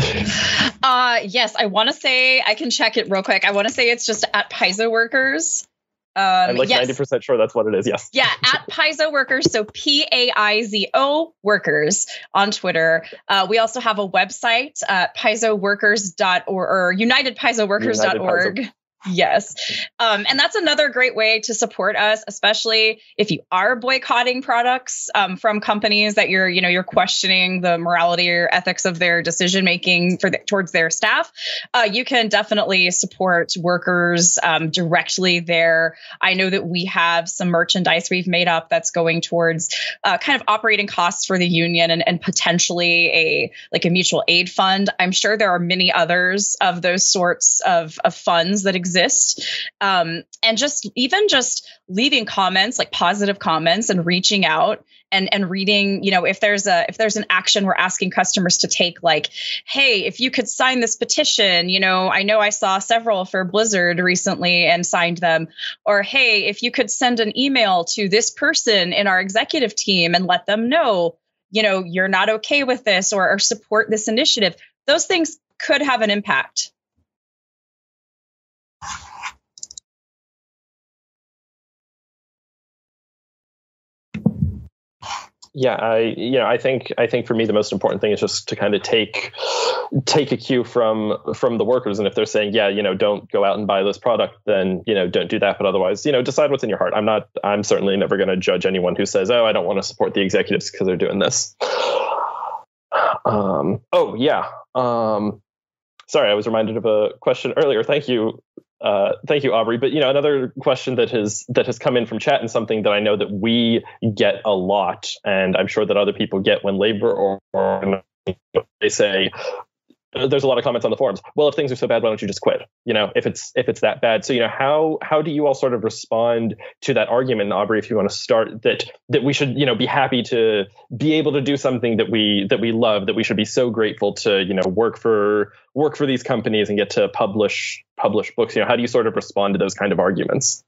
uh, yes, I want to say I can check it real quick. I want to say it's just at Paizo Workers. Um, I'm like yes. 90% sure that's what it is. Yes. Yeah, at Paizo Workers. So P A I Z O Workers on Twitter. Uh, we also have a website, uh, paizoworkers.org or unitedpaizoworkers.org. United Yes. Um, and that's another great way to support us, especially if you are boycotting products um, from companies that you're, you know, you're questioning the morality or ethics of their decision making for the, towards their staff. Uh, you can definitely support workers um, directly there. I know that we have some merchandise we've made up that's going towards uh, kind of operating costs for the union and, and potentially a like a mutual aid fund. I'm sure there are many others of those sorts of, of funds that exist exist. Um, and just even just leaving comments like positive comments and reaching out and and reading you know if there's a if there's an action we're asking customers to take like hey if you could sign this petition you know i know i saw several for blizzard recently and signed them. Or hey if you could send an email to this person in our executive team and let them know you know you're not okay with this or, or support this initiative. Those things could have an impact yeah i you know i think i think for me the most important thing is just to kind of take take a cue from from the workers. And if they're saying yeah you know don't go out and buy this product then you know don't do that. But otherwise you know decide what's in your heart. I'm not i'm certainly never going to judge anyone who says oh i don't want to support the executives because they're doing this. Um oh yeah. Um sorry i was reminded of a question earlier. Thank you uh, thank you, Aubrey. But you know, another question that has that has come in from chat and something that I know that we get a lot, and I'm sure that other people get when labor or, or they say, Uh, there's a lot of comments on the forums. Well, if things are so bad, why don't you just quit? You know, if it's if it's that bad. So you know, how how do you all sort of respond to that argument, Aubrey? If you want to start that that we should you know be happy to be able to do something that we that we love, that we should be so grateful to you know work for work for these companies and get to publish publish books. You know, how do you sort of respond to those kind of arguments?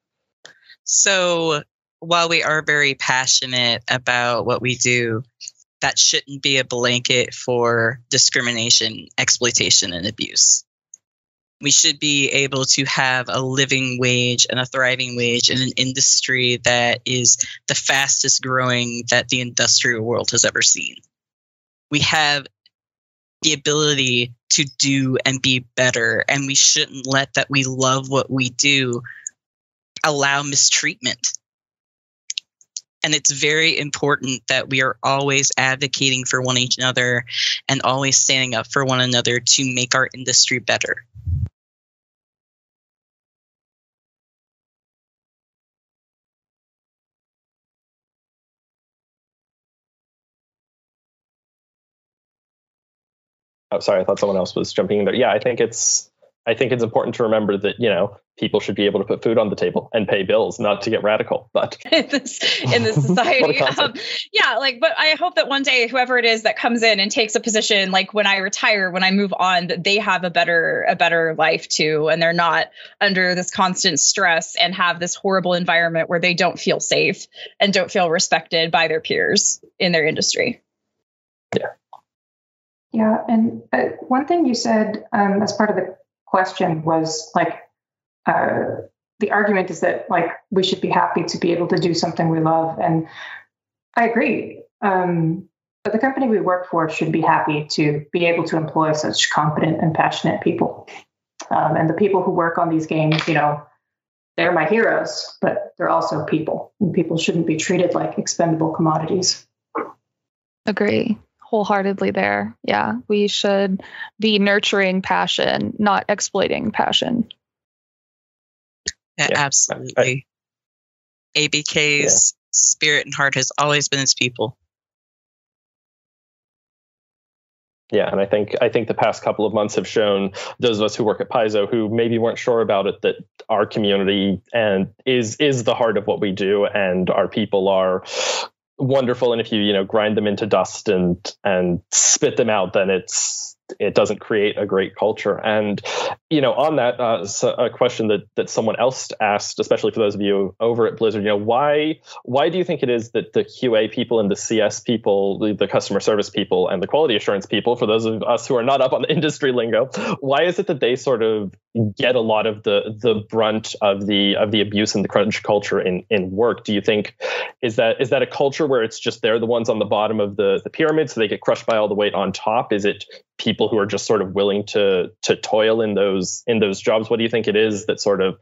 So while we are very passionate about what we do, that shouldn't be a blanket for discrimination, exploitation, and abuse. We should be able to have a living wage and a thriving wage in an industry that is the fastest growing that the industrial world has ever seen. We have the ability to do and be better, and we shouldn't let that we love what we do allow mistreatment and it's very important that we are always advocating for one each another and always standing up for one another to make our industry better. Oh, sorry, I thought someone else was jumping in there. Yeah, I think it's I think it's important to remember that you know people should be able to put food on the table and pay bills, not to get radical. But in this in this society, um, yeah, like, but I hope that one day whoever it is that comes in and takes a position, like when I retire, when I move on, that they have a better a better life too, and they're not under this constant stress and have this horrible environment where they don't feel safe and don't feel respected by their peers in their industry. Yeah. Yeah, and uh, one thing you said um, as part of the question was like uh, the argument is that like we should be happy to be able to do something we love and i agree. Um, but the company we work for should be happy to be able to employ such competent and passionate people. Um, and the people who work on these games you know they're my heroes but they're also people and people shouldn't be treated like expendable commodities. Agree wholeheartedly there. Yeah, we should be nurturing passion, not exploiting passion. Yeah, yeah. absolutely. I, ABK's yeah. spirit and heart has always been its people. Yeah, and I think I think the past couple of months have shown those of us who work at Paizo who maybe weren't sure about it that our community and is is the heart of what we do, and our people are wonderful. And if you you know grind them into dust and and spit them out then it's it doesn't create a great culture. And you know, on that, uh, a question that that someone else asked, especially for those of you over at Blizzard, you know, why why do you think it is that the QA people and the CS people, the, the customer service people and the quality assurance people, for those of us who are not up on the industry lingo, why is it that they sort of get a lot of the the brunt of the of the abuse and the crunch culture in in work? Do you think is that is that a culture where it's just they're the ones on the bottom of the the pyramid, so they get crushed by all the weight on top? Is it people who are just sort of willing to to toil in those in those jobs. What do you think it is that sort of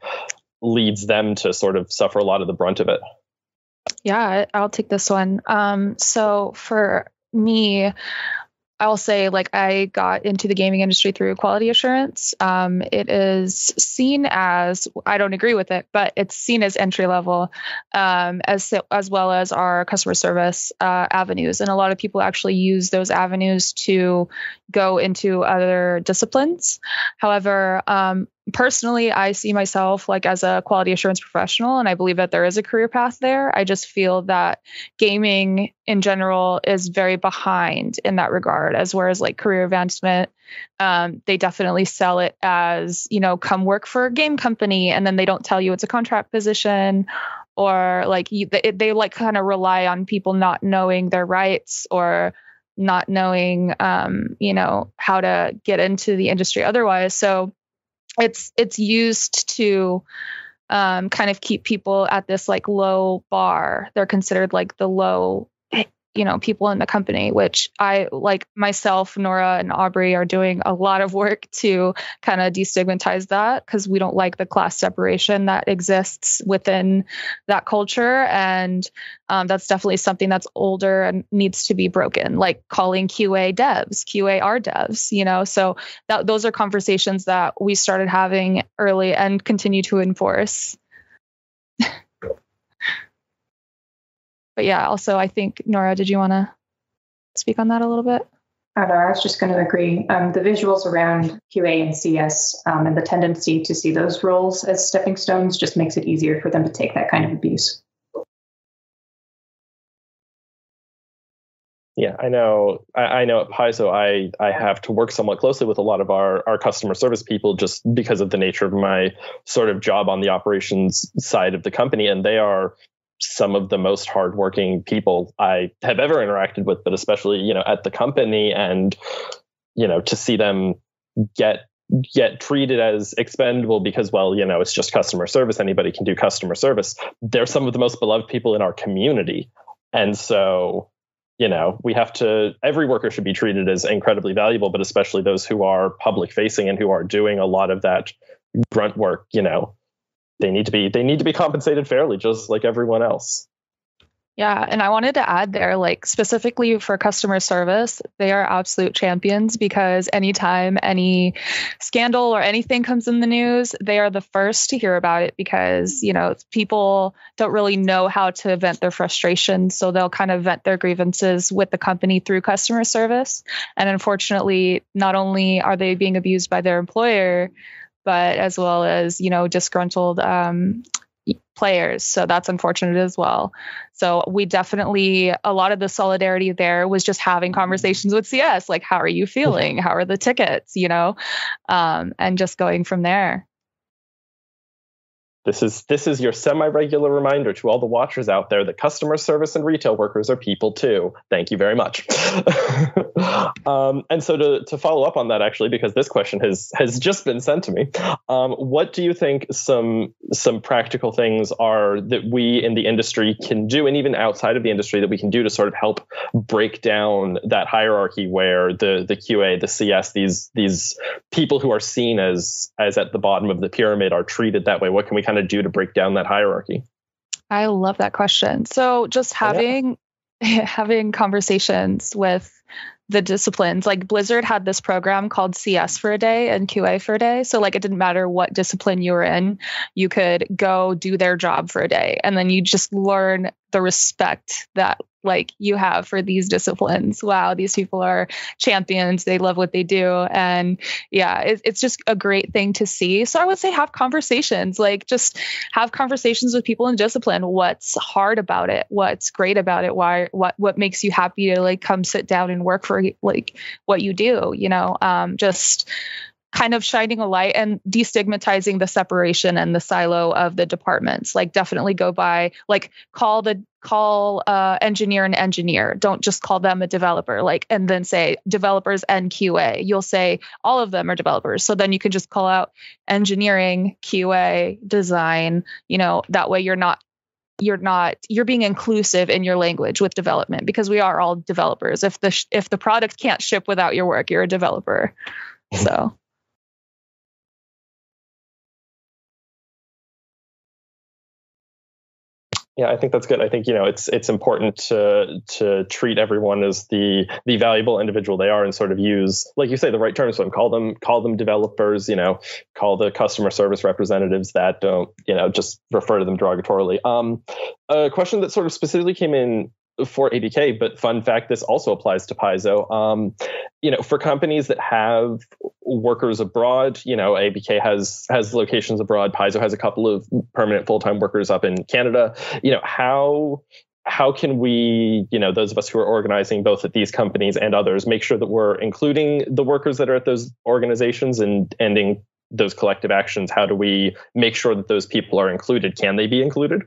leads them to sort of suffer a lot of the brunt of it? Yeah i'll take this one. Um, so for me I'll say, like, I got into the gaming industry through quality assurance. Um, it is seen as, I don't agree with it, but it's seen as entry level, um, as as well as our customer service uh, avenues. And a lot of people actually use those avenues to go into other disciplines. However, um, personally, I see myself like as a quality assurance professional, and I believe that there is a career path there. I just feel that gaming in general is very behind in that regard, as whereas like career advancement, um, they definitely sell it as you know, come work for a game company, and then they don't tell you it's a contract position, or like you, they, they like kind of rely on people not knowing their rights or not knowing um, you know how to get into the industry otherwise so it's it's used to um, kind of keep people at this like low bar. They're considered like the low you know people in the company which i like myself nora and aubrey are doing a lot of work to kind of destigmatize that because we don't like the class separation that exists within that culture. And um, that's definitely something that's older and needs to be broken like calling qa devs qa are devs you know? So that those are conversations that we started having early and continue to enforce but yeah, also I think Nora, did you want to speak on that a little bit? I know, I was just going to agree. Um, the visuals around QA and CS um, and the tendency to see those roles as stepping stones just makes it easier for them to take that kind of abuse. Yeah, I know. I, I, know at Paizo, I I have to work somewhat closely with a lot of our our customer service people just because of the nature of my sort of job on the operations side of the company, and they are some of the most hardworking people I have ever interacted with, but especially, you know, at the company and, you know, to see them get get treated as expendable because well you know it's just customer service. Anybody can do customer service. They're some of the most beloved people in our community. And so you know we have to every worker should be treated as incredibly valuable but especially those who are public facing and who are doing a lot of that grunt work you know they need to be they need to be compensated fairly just like everyone else. Yeah and i wanted to add there like specifically for customer service they are absolute champions because anytime any scandal or anything comes in the news they are the first to hear about it because you know people don't really know how to vent their frustration so they'll kind of vent their grievances with the company through customer service. And unfortunately not only are they being abused by their employer but as well as you know disgruntled um, players. So that's unfortunate as well. So we definitely a lot of the solidarity there was just having conversations with CS, like how are you feeling? How are the tickets? You know, um, and just going from there. This is this is your semi-regular reminder to all the watchers out there that customer service and retail workers are people too. Thank you very much. um, and so to, to follow up on that, actually, because this question has has just been sent to me, um, what do you think some some practical things are that we in the industry can do, and even outside of the industry that we can do to sort of help break down that hierarchy where the the QA, the CS, these these people who are seen as as at the bottom of the pyramid are treated that way? What can we kind of do to break down that hierarchy? I love that question. So just oh, having yeah. having conversations with the disciplines. Like Blizzard had this program called CS for a day and QA for a day. So like it didn't matter what discipline you were in, you could go do their job for a day and then you just learn the respect that like you have for these disciplines. Wow, these people are champions. They love what they do. And yeah, it, it's just a great thing to see. So I would say have conversations, like just have conversations with people in discipline. What's hard about it? What's great about it? Why, what, what makes you happy to like come sit down and work for like what you do, you know, um, just kind of shining a light and destigmatizing the separation and the silo of the departments. Like definitely go by like call the call uh, engineer an engineer. Don't just call them a developer like and then say developers and qa you'll say all of them are developers. So then you can just call out engineering qa design you know that way you're not you're not you're being inclusive in your language with development because we are all developers. If the if the product can't ship without your work you're a developer. So Yeah, I think that's good. I think you know it's it's important to to treat everyone as the the valuable individual they are, and sort of use, like you say, the right terms for them. Call them call them developers. You know, call the customer service representatives that don't you know just refer to them derogatorily. Um, a question that sort of specifically came in for ABK, but fun fact, this also applies to Paizo. Um, you know, for companies that have workers abroad, you know, ABK has has locations abroad. Paizo has a couple of permanent full time workers up in Canada. You know, how how can we, you know, those of us who are organizing both at these companies and others, make sure that we're including the workers that are at those organizations and ending those collective actions? How do we make sure that those people are included? Can they be included?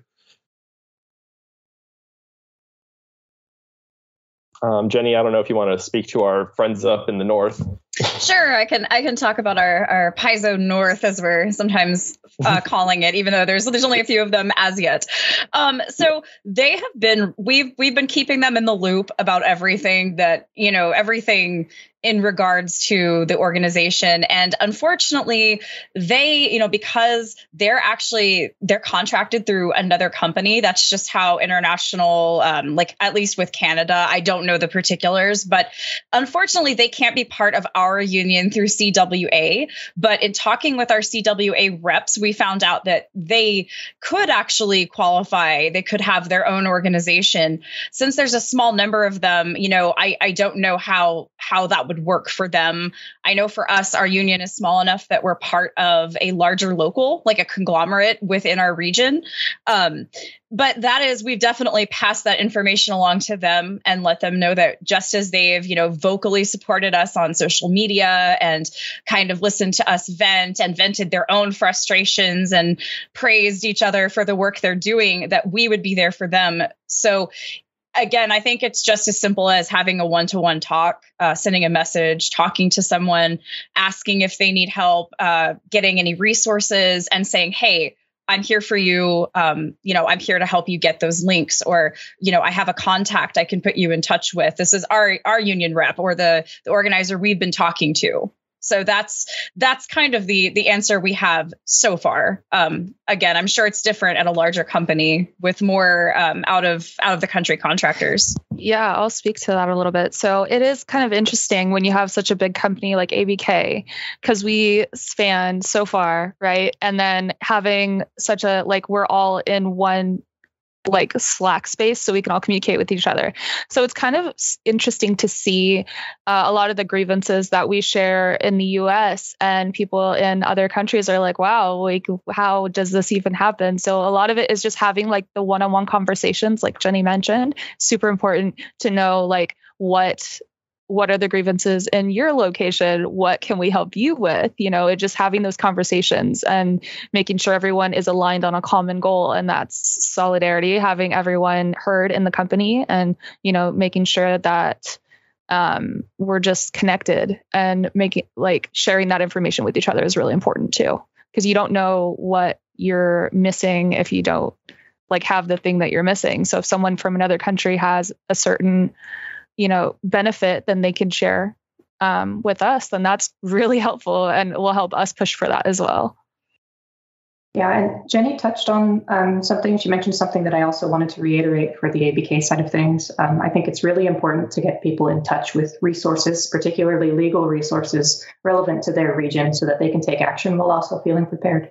Um, Jenny, I don't know if you want to speak to our friends up in the north. Sure, I can. I can talk about our our Paizo North, as we're sometimes uh, calling it, even though there's there's only a few of them as yet. Um, so they have been we've we've been keeping them in the loop about everything that you know everything in regards to the organization and unfortunately they you know because they're actually they're contracted through another company that's just how international um, like at least with canada i don't know the particulars but unfortunately they can't be part of our union through cwa but in talking with our cwa reps we found out that they could actually qualify they could have their own organization since there's a small number of them you know i i don't know how how that would would work for them. I know for us, our union is small enough that we're part of a larger local, like a conglomerate within our region. Um, but that is, we've definitely passed that information along to them and let them know that just as they've, you know, vocally supported us on social media and kind of listened to us vent and vented their own frustrations and praised each other for the work they're doing, that we would be there for them. So again, I think it's just as simple as having a one to one talk, uh, sending a message, talking to someone, asking if they need help, uh, getting any resources, and saying, hey, I'm here for you. Um, you know, I'm here to help you get those links, or you know, I have a contact I can put you in touch with. This is our our union rep or the the organizer we've been talking to. So that's that's kind of the the answer we have so far. Um, again, I'm sure it's different at a larger company with more um, out of out of the country contractors. Yeah, I'll speak to that a little bit. So it is kind of interesting when you have such a big company like ABK because we span so far, right? And then having such a like we're all in one like Slack space so we can all communicate with each other. So it's kind of interesting to see uh, a lot of the grievances that we share in the US and people in other countries are like, wow, like how does this even happen? So a lot of it is just having like the one on one conversations, like Jenny mentioned, super important to know like what what are the grievances in your location? What can we help you with? You know just having those conversations and making sure everyone is aligned on a common goal. And that's solidarity having everyone heard in the company and you know making sure that um, we're just connected and making like sharing that information with each other is really important too. Because you don't know what you're missing if you don't like have the thing that you're missing. So if someone from another country has a certain you know benefit then they can share um, with us then that's really helpful and will help us push for that as well. Yeah and jenny touched on um, something. She mentioned something that i also wanted to reiterate for the abk side of things. Um, i think it's really important to get people in touch with resources particularly legal resources relevant to their region so that they can take action while also feeling prepared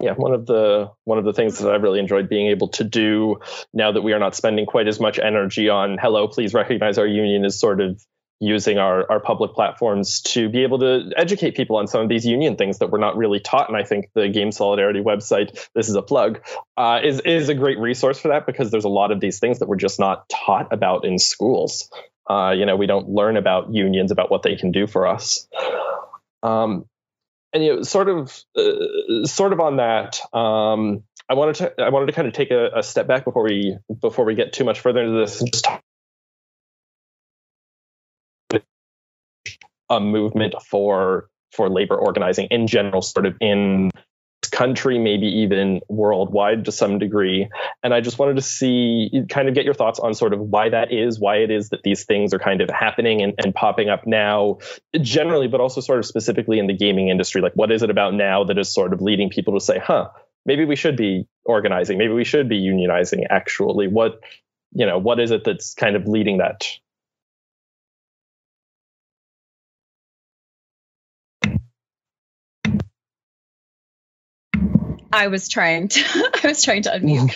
yeah one of the one of the things that i've really enjoyed being able to do now that we are not spending quite as much energy on hello please recognize our union is sort of using our, our public platforms to be able to educate people on some of these union things that we're not really taught. And i think the game solidarity website this is a plug uh, is, is a great resource for that because there's a lot of these things that we're just not taught about in schools. Uh, you know we don't learn about unions about what they can do for us. Um, and you know, sort of, uh, sort of on that, um, I wanted to, I wanted to kind of take a, a, step back before we, before we get too much further into this, and just talk a movement for for labor organizing in general, sort of in country, maybe even worldwide to some degree. And I just wanted to see, kind of get your thoughts on sort of why that is, why it is that these things are kind of happening and, and popping up now, generally, but also sort of specifically in the gaming industry. Like, what is it about now that is sort of leading people to say, huh, maybe we should be organizing, maybe we should be unionizing actually? What, you know, what is it that's kind of leading that I was trying to I was trying to unmute.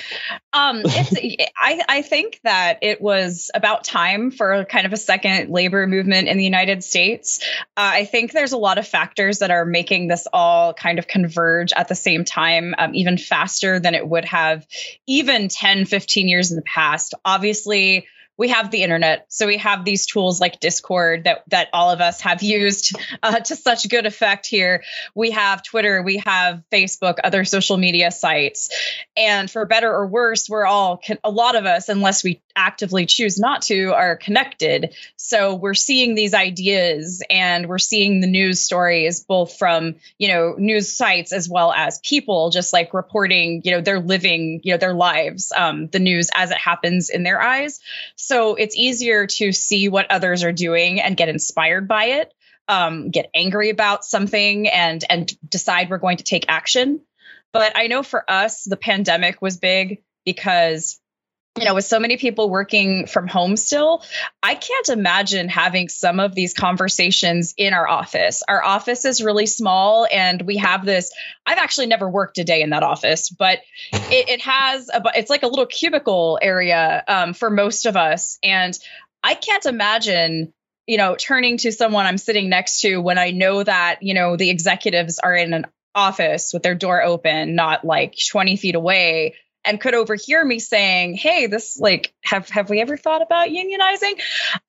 Um, it's, I I think that it was about time for kind of a second labor movement in the United States. Uh, I think there's a lot of factors that are making this all kind of converge at the same time, um, even faster than it would have even 10, 15 years in the past. Obviously, we have the internet so we have these tools like discord that that all of us have used uh, to such good effect here. We have twitter we have facebook other social media sites and for better or worse we're all a lot of us unless we actively choose not to are connected. So we're seeing these ideas and we're seeing the news stories both from you know news sites as well as people just like reporting you know their living you know their lives um, the news as it happens in their eyes so it's easier to see what others are doing and get inspired by it, um, get angry about something, and and decide we're going to take action. But I know for us, the pandemic was big because you know, with so many people working from home still, I can't imagine having some of these conversations in our office. Our office is really small, and we have this. I've actually never worked a day in that office, but it, it has a, it's like a little cubicle area um, for most of us. And I can't imagine you know turning to someone i'm sitting next to when i know that you know the executives are in an office with their door open not like 20 feet away and could overhear me saying, "Hey, this like have have we ever thought about unionizing?"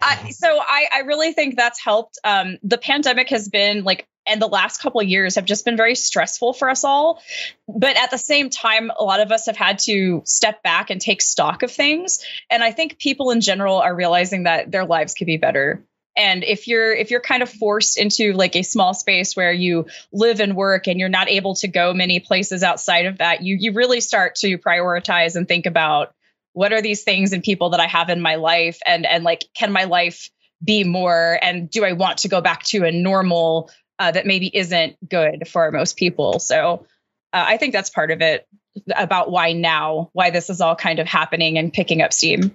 Uh, so I I really think that's helped. Um, the pandemic has been like and the last couple years have just been very stressful for us all but at the same time a lot of us have had to step back and take stock of things and i think people in general are realizing that their lives could be better and if you're if you're kind of forced into like a small space where you live and work and you're not able to go many places outside of that you you really start to prioritize and think about what are these things and people that i have in my life and and like can my life be more? And do i want to go back to a normal uh, that maybe isn't good for most people? So uh, i think that's part of it about why now why this is all kind of happening and picking up steam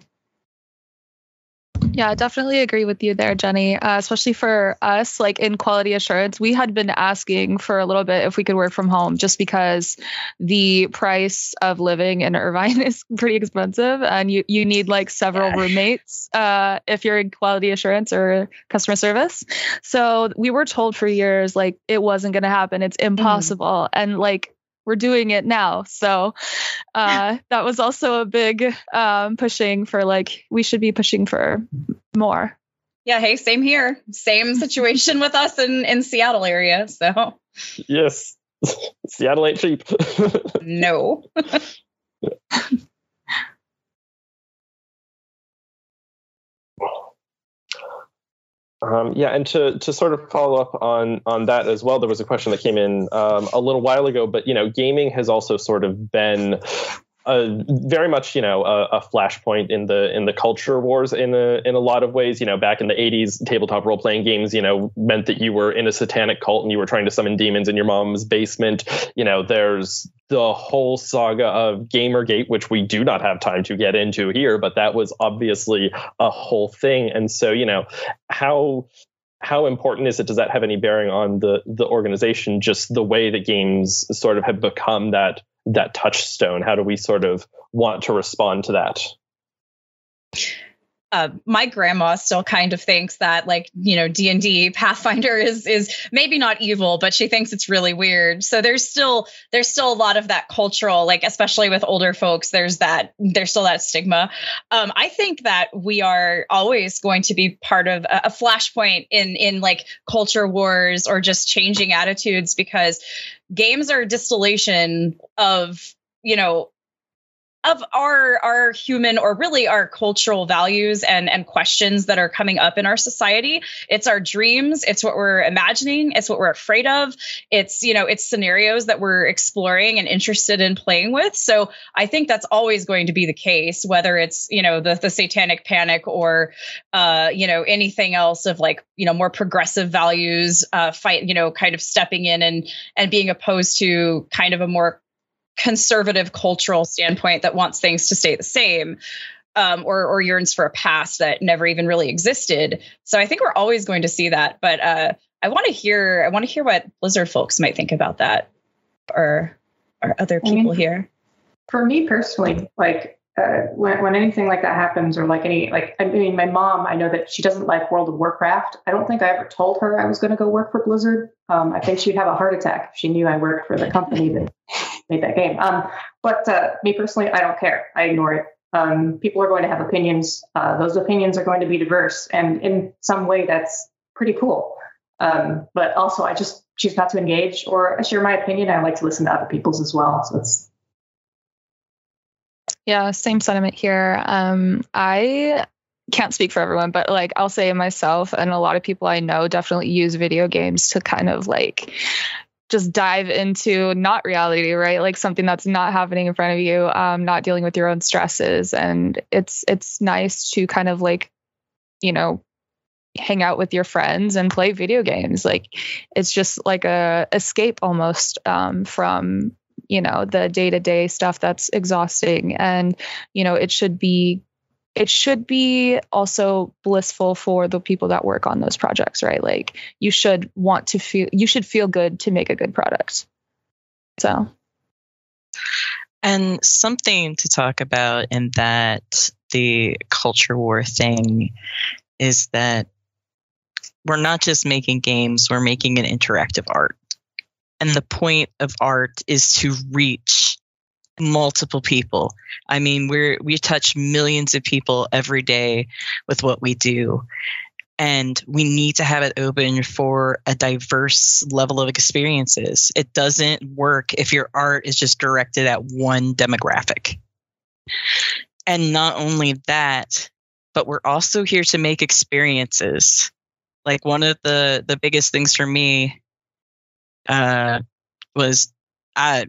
yeah, definitely agree with you there, Jenny. Uh, especially for us, like in quality assurance, we had been asking for a little bit if we could work from home just because the price of living in Irvine is pretty expensive and you, you need like several yeah. roommates uh, if you're in quality assurance or customer service. So we were told for years like it wasn't going to happen. It's mm-hmm. impossible. Mm. And like we're doing it now. So uh, that was also a big um, pushing for like we should be pushing for more. Yeah. Hey, same here. Same situation with us in in Seattle area. So yes, Seattle ain't cheap. no. Um, yeah, and to to sort of follow up on on that as well, there was a question that came in um, a little while ago, but you know, gaming has also sort of been a, very much you know a, a, flashpoint in the in the culture wars in a in a lot of ways. You know, back in the '80s, tabletop role playing games you know meant that you were in a satanic cult and you were trying to summon demons in your mom's basement. You know, there's the whole saga of Gamergate, which we do not have time to get into here, but that was obviously a whole thing. And so, you know, how how important is it? Does that have any bearing on the the organization? Just the way that games sort of have become that that touchstone? How do we sort of want to respond to that? Uh, my grandma still kind of thinks that like you know d&d pathfinder is is maybe not evil but she thinks it's really weird. So there's still there's still a lot of that cultural like especially with older folks there's that there's still that stigma. Um, i think that we are always going to be part of a, a flashpoint in in like culture wars or just changing attitudes because games are distillation of you know of our our human or really our cultural values and and questions that are coming up in our society. It's our dreams. It's what we're imagining. It's what we're afraid of. It's you know it's scenarios that we're exploring and interested in playing with. So i think that's always going to be the case whether it's you know the the satanic panic or uh you know anything else of like you know more progressive values uh fight you know kind of stepping in and and being opposed to kind of a more conservative cultural standpoint that wants things to stay the same um, or, or yearns for a past that never even really existed. So I think we're always going to see that. But uh, I want to hear I want to hear what Blizzard folks might think about that, or our other people I mean, here? For me personally, like uh, when, when anything like that happens, or like any like I mean, my mom, I know that she doesn't like World of Warcraft. I don't think I ever told her I was going to go work for Blizzard. Um, I think she'd have a heart attack if she knew I worked for the company that made that game. Um, but uh, me personally, I don't care. I ignore it. Um, people are going to have opinions. Uh, those opinions are going to be diverse, and in some way, that's pretty cool. Um, but also, I just choose not to engage or share my opinion. I like to listen to other people's as well. So it's yeah, same sentiment here. Um, I can't speak for everyone, but like I'll say myself and a lot of people I know definitely use video games to kind of like just dive into not reality, right? Like something that's not happening in front of you, um, not dealing with your own stresses. And it's it's nice to kind of like, you know, hang out with your friends and play video games. Like it's just like a escape almost um, from you know the day to day stuff that's exhausting. And you know it should be it should be also blissful for the people that work on those projects, right? Like you should want to feel you should feel good to make a good product. So and something to talk about in that the culture war thing is that we're not just making games, we're making an interactive art. And the point of art is to reach multiple people. I mean, we're we touch millions of people every day with what we do. And we need to have it open for a diverse level of experiences. It doesn't work if your art is just directed at one demographic. And not only that, but we're also here to make experiences. Like one of the the biggest things for me uh, was I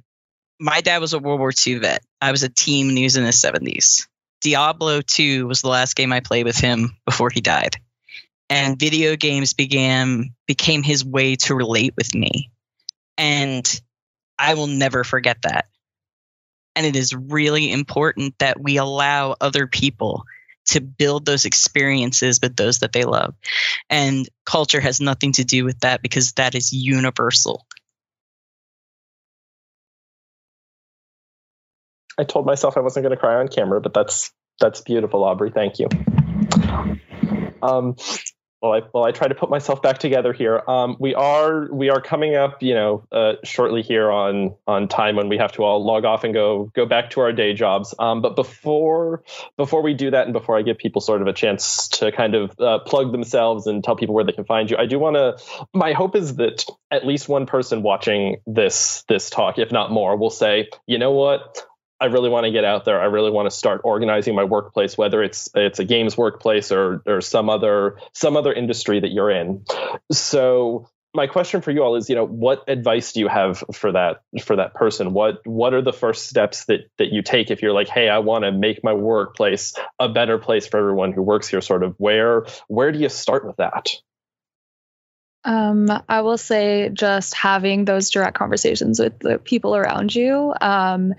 my dad was a World War II vet. I was a teen when he was in his 70s. Diablo 2 was the last game I played with him before he died. And video games began became his way to relate with me. And I will never forget that. And it is really important that we allow other people to build those experiences with those that they love. And culture has nothing to do with that because that is universal. I told myself I wasn't going to cry on camera, but that's that's beautiful, Aubrey. Thank you. Um, well, I well I try to put myself back together here. Um, we are we are coming up, you know, uh, shortly here on on time when we have to all log off and go go back to our day jobs. Um, but before before we do that, and before I give people sort of a chance to kind of uh, plug themselves and tell people where they can find you, I do want to. My hope is that at least one person watching this this talk, if not more, will say, you know what, I really want to get out there. I really want to start organizing my workplace, whether it's it's a games workplace or or some other some other industry that you're in. So my question for you all is, you know, what advice do you have for that for that person? What what are the first steps that that you take if you're like, hey, I want to make my workplace a better place for everyone who works here? Sort of where where do you start with that? Um, I will say just having those direct conversations with the people around you. Um,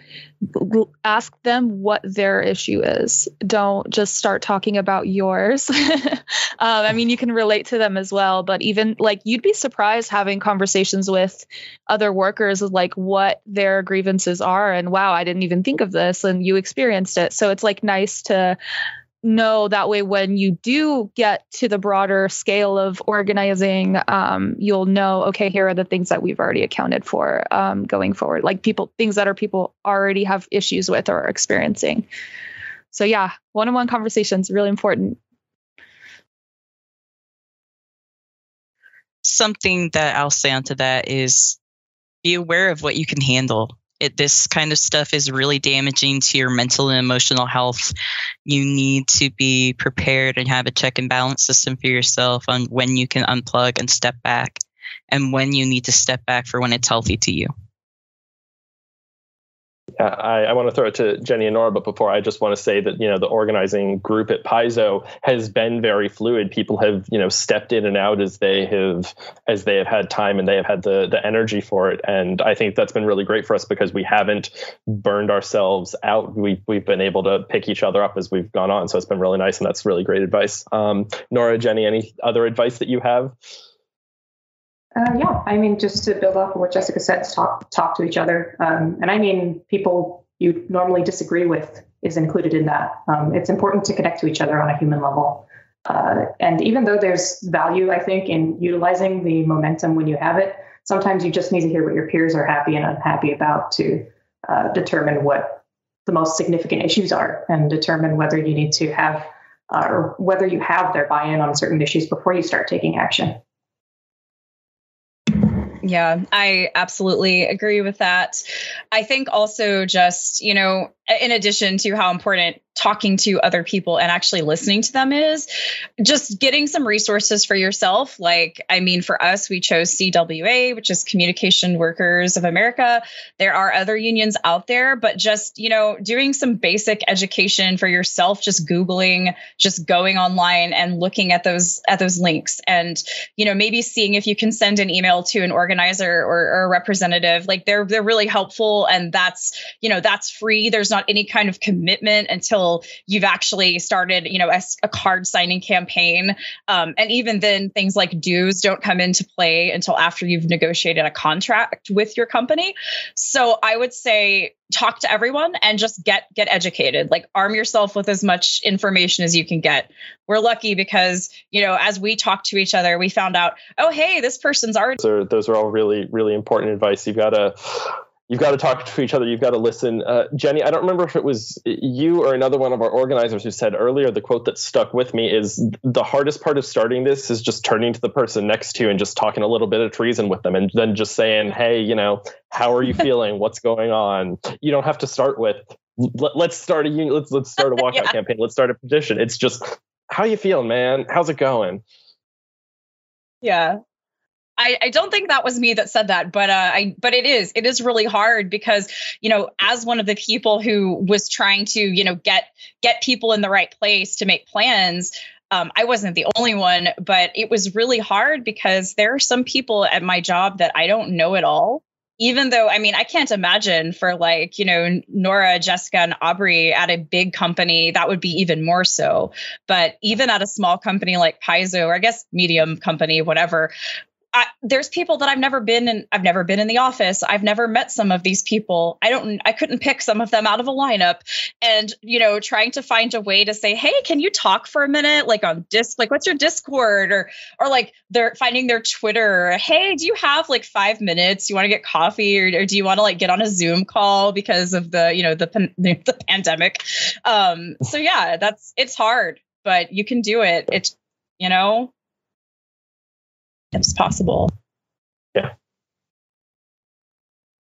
ask them what their issue is. Don't just start talking about yours. um, I mean, you can relate to them as well, but even like you'd be surprised having conversations with other workers of like what their grievances are. And wow, I didn't even think of this, and you experienced it. So it's like nice to know that way when you do get to the broader scale of organizing um, you'll know okay here are the things that we've already accounted for um, going forward. Like people things that are people already have issues with or experiencing. So yeah one-on-one conversations really important. Something that i'll say onto that is be aware of what you can handle it, this kind of stuff is really damaging to your mental and emotional health. You need to be prepared and have a check and balance system for yourself on when you can unplug and step back and when you need to step back for when it's healthy to you. I, I want to throw it to Jenny and Nora, but before I just want to say that you know the organizing group at Paizo has been very fluid. People have you know stepped in and out as they have as they have had time and they have had the the energy for it. And I think that's been really great for us because we haven't burned ourselves out. We we've been able to pick each other up as we've gone on. So it's been really nice, and that's really great advice. Um, Nora, Jenny, any other advice that you have? Uh, yeah, I mean, just to build off of what Jessica said, talk talk to each other, um, and I mean, people you normally disagree with is included in that. Um, it's important to connect to each other on a human level, uh, and even though there's value, I think, in utilizing the momentum when you have it, sometimes you just need to hear what your peers are happy and unhappy about to uh, determine what the most significant issues are and determine whether you need to have or whether you have their buy-in on certain issues before you start taking action. Yeah, I absolutely agree with that. I think also just, you know, in addition to how important talking to other people and actually listening to them is just getting some resources for yourself. Like i mean for us we chose cwa which is communication workers of america. There are other unions out there but just you know doing some basic education for yourself just googling just going online and looking at those at those links. And you know maybe seeing if you can send an email to an organizer or, or a representative. Like they're they're really helpful and that's you know that's free. There's not any kind of commitment until you've actually started, you know, a, a card signing campaign. Um, and even then, things like dues don't come into play until after you've negotiated a contract with your company. So I would say talk to everyone and just get get educated like arm yourself with as much information as you can get we're lucky because you know as we talk to each other we found out oh hey this person's already those are, those are all really really important advice you've got to you've got to talk to each other you've got to listen. Uh, jenny i don't remember if it was you or another one of our organizers who said earlier the quote that stuck with me is the hardest part of starting this is just turning to the person next to you and just talking a little bit of treason with them and then just saying hey you know how are you feeling? What's going on you don't have to start with let, us start a union let's let's start a walkout yeah. campaign let's start a petition. It's just how you feeling man? How's it going? Yeah I, I, don't think that was me that said that, but uh, I but it is it is really hard because you know as one of the people who was trying to you know get get people in the right place to make plans. Um, I wasn't the only one, but it was really hard because there are some people at my job that I don't know at all. Even though, I mean, I can't imagine for like, you know, Nora, Jessica, and Aubrey at a big company, that would be even more so. But even at a small company like Paizo, or I guess medium company, whatever, I, there's people that I've never been in. I've never been in the office. I've never met some of these people. I don't. I couldn't pick some of them out of a lineup. And you know, trying to find a way to say, "Hey, can you talk for a minute?" Like on disc, like what's your Discord, or or like they're finding their Twitter. Hey, do you have like five minutes? You want to get coffee, or, or do you want to like get on a Zoom call because of the you know the the, the pandemic? Um, so yeah, that's it's hard, but you can do it. It's you know as possible. Yeah.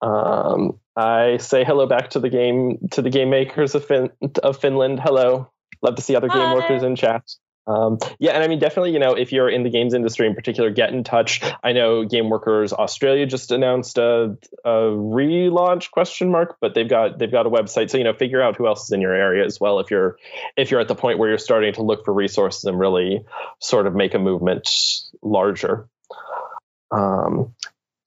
Um, I say hello back to the game to the game makers of fin- of Finland. Hello, love to see other Hi. game workers in chat. Um, yeah, and I mean, definitely, you know, if you're in the games industry in particular, get in touch. I know Game Workers Australia just announced a, a relaunch question mark, but they've got they've got a website, so you know, figure out who else is in your area as well. If you're if you're at the point where you're starting to look for resources and really sort of make a movement larger. Um,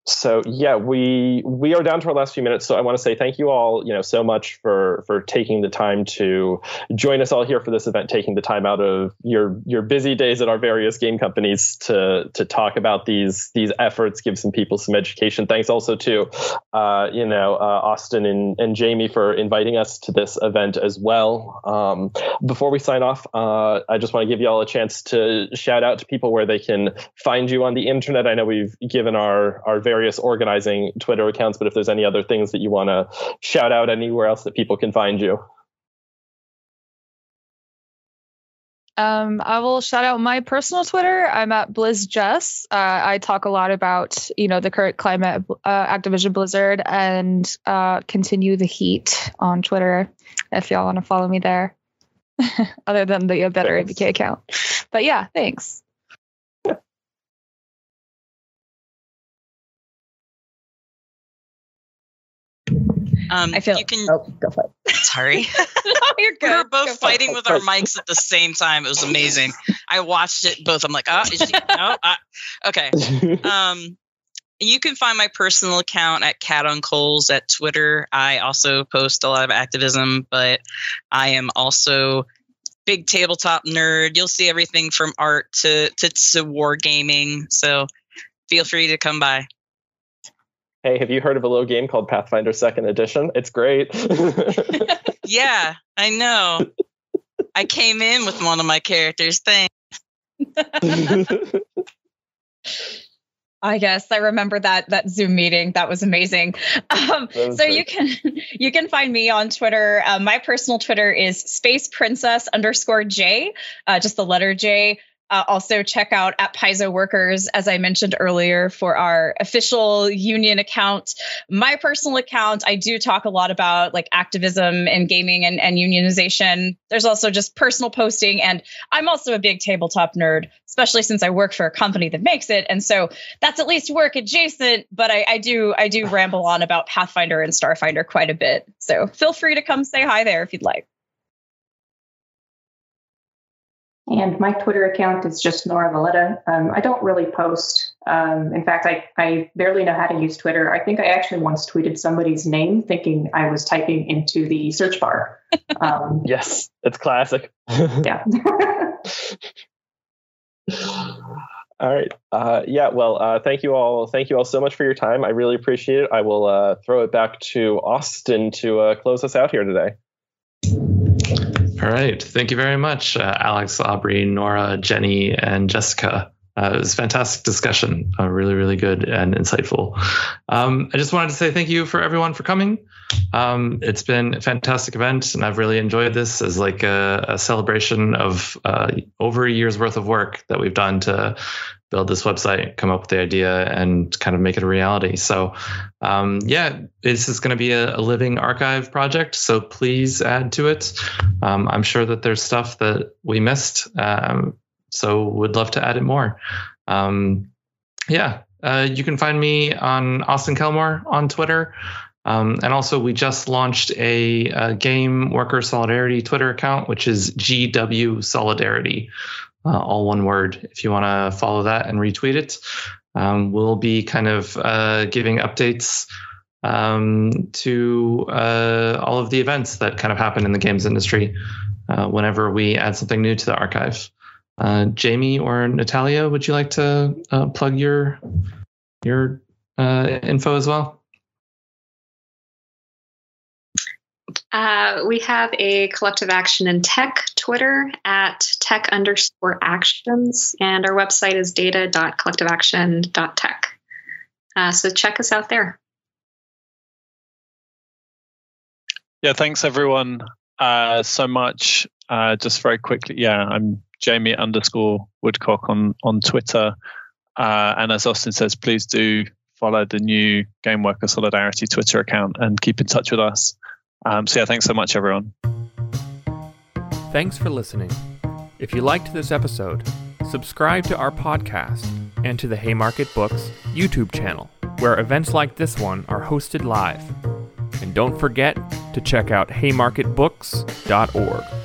so yeah, we we are down to our last few minutes. So I want to say thank you all, you know, so much for for taking the time to join us all here for this event, taking the time out of your your busy days at our various game companies to to talk about these these efforts, give some people some education. Thanks also to uh, you know uh, Austin and, and Jamie for inviting us to this event as well. Um, before we sign off, uh, I just want to give you all a chance to shout out to people where they can find you on the internet. I know we've given our our various organizing Twitter accounts, but if there's any other things that you want to shout out anywhere else that people can find you. Um, I will shout out my personal Twitter. I'm at BlizzJess. Uh, I talk a lot about you know the current climate, uh, Activision Blizzard, and uh, continue the heat on Twitter. If y'all want to follow me there, other than the better ABK account. But yeah, thanks. Um, I feel. You can. Oh, go for it. Sorry. no, you're good. We were both Go fighting it. with our mics at the same time. It was amazing. I watched it both. I'm like, ah, is she? No, ah. okay. Um, you can find my personal account at Cat on Coals at Twitter. I also post a lot of activism, but I am also big tabletop nerd. You'll see everything from art to to, to war gaming. So feel free to come by. Hey, have you heard of a little game called Pathfinder Second Edition? It's great. yeah, I know. I came in with one of my characters. Thanks. I guess I remember that that Zoom meeting. That was amazing. Um, was so great. you can you can find me on Twitter. Uh, my personal Twitter is space princess underscore J, uh, just the letter J. Uh, also, check out at Paizo Workers, as I mentioned earlier, for our official union account. My personal account, I do talk a lot about like activism and gaming and, and unionization. There's also just personal posting, and I'm also a big tabletop nerd, especially since I work for a company that makes it, and so that's at least work adjacent. But I, I do I do ramble on about Pathfinder and Starfinder quite a bit. So feel free to come say hi there if you'd like. And my Twitter account is just Nora Valletta. Um, I don't really post. Um, in fact, I, I barely know how to use Twitter. I think I actually once tweeted somebody's name thinking I was typing into the search bar. Um, yes, it's classic. yeah. all right. Uh, yeah. Well, uh, thank you all. Thank you all so much for your time. I really appreciate it. I will uh, throw it back to Austin to uh, close us out here today. All right. Thank you very much, uh, Alex, Aubrey, Nora, Jenny, and Jessica. Uh, it was a fantastic discussion, uh, really, really good and insightful. Um, I just wanted to say thank you for everyone for coming. Um, it's been a fantastic event, and I've really enjoyed this as like a, a celebration of uh, over a year's worth of work that we've done to build this website, come up with the idea, and kind of make it a reality. So, um, yeah, this is going to be a, a, living archive project. So please add to it. Um, I'm sure that there's stuff that we missed. Um, so would love to add it more. Um, yeah, uh, you can find me on Austin Kelmore on Twitter. Um, and also, we just launched a, a, game worker solidarity Twitter account, which is GW Solidarity uh, all one word. If you want to follow that and retweet it, um, we'll be kind of uh, giving updates um, to uh, all of the events that kind of happen in the games industry uh, whenever we add something new to the archive. Uh, Jamie or Natalia, would you like to uh, plug your your info as well? Uh, we have a collective action in tech Twitter at tech underscore actions, and our website is data.collectiveaction.tech. Uh, so check us out there. Yeah, thanks everyone uh, so much. Uh, just very quickly, yeah, I'm Jamie underscore Woodcock on on Twitter, uh, and as Austin says, please do follow the new Game Worker Solidarity Twitter account and keep in touch with us. Um, so, yeah, thanks so much, everyone. Thanks for listening. If you liked this episode, subscribe to our podcast and to the Haymarket Books YouTube channel, where events like this one are hosted live. And don't forget to check out haymarketbooks.org.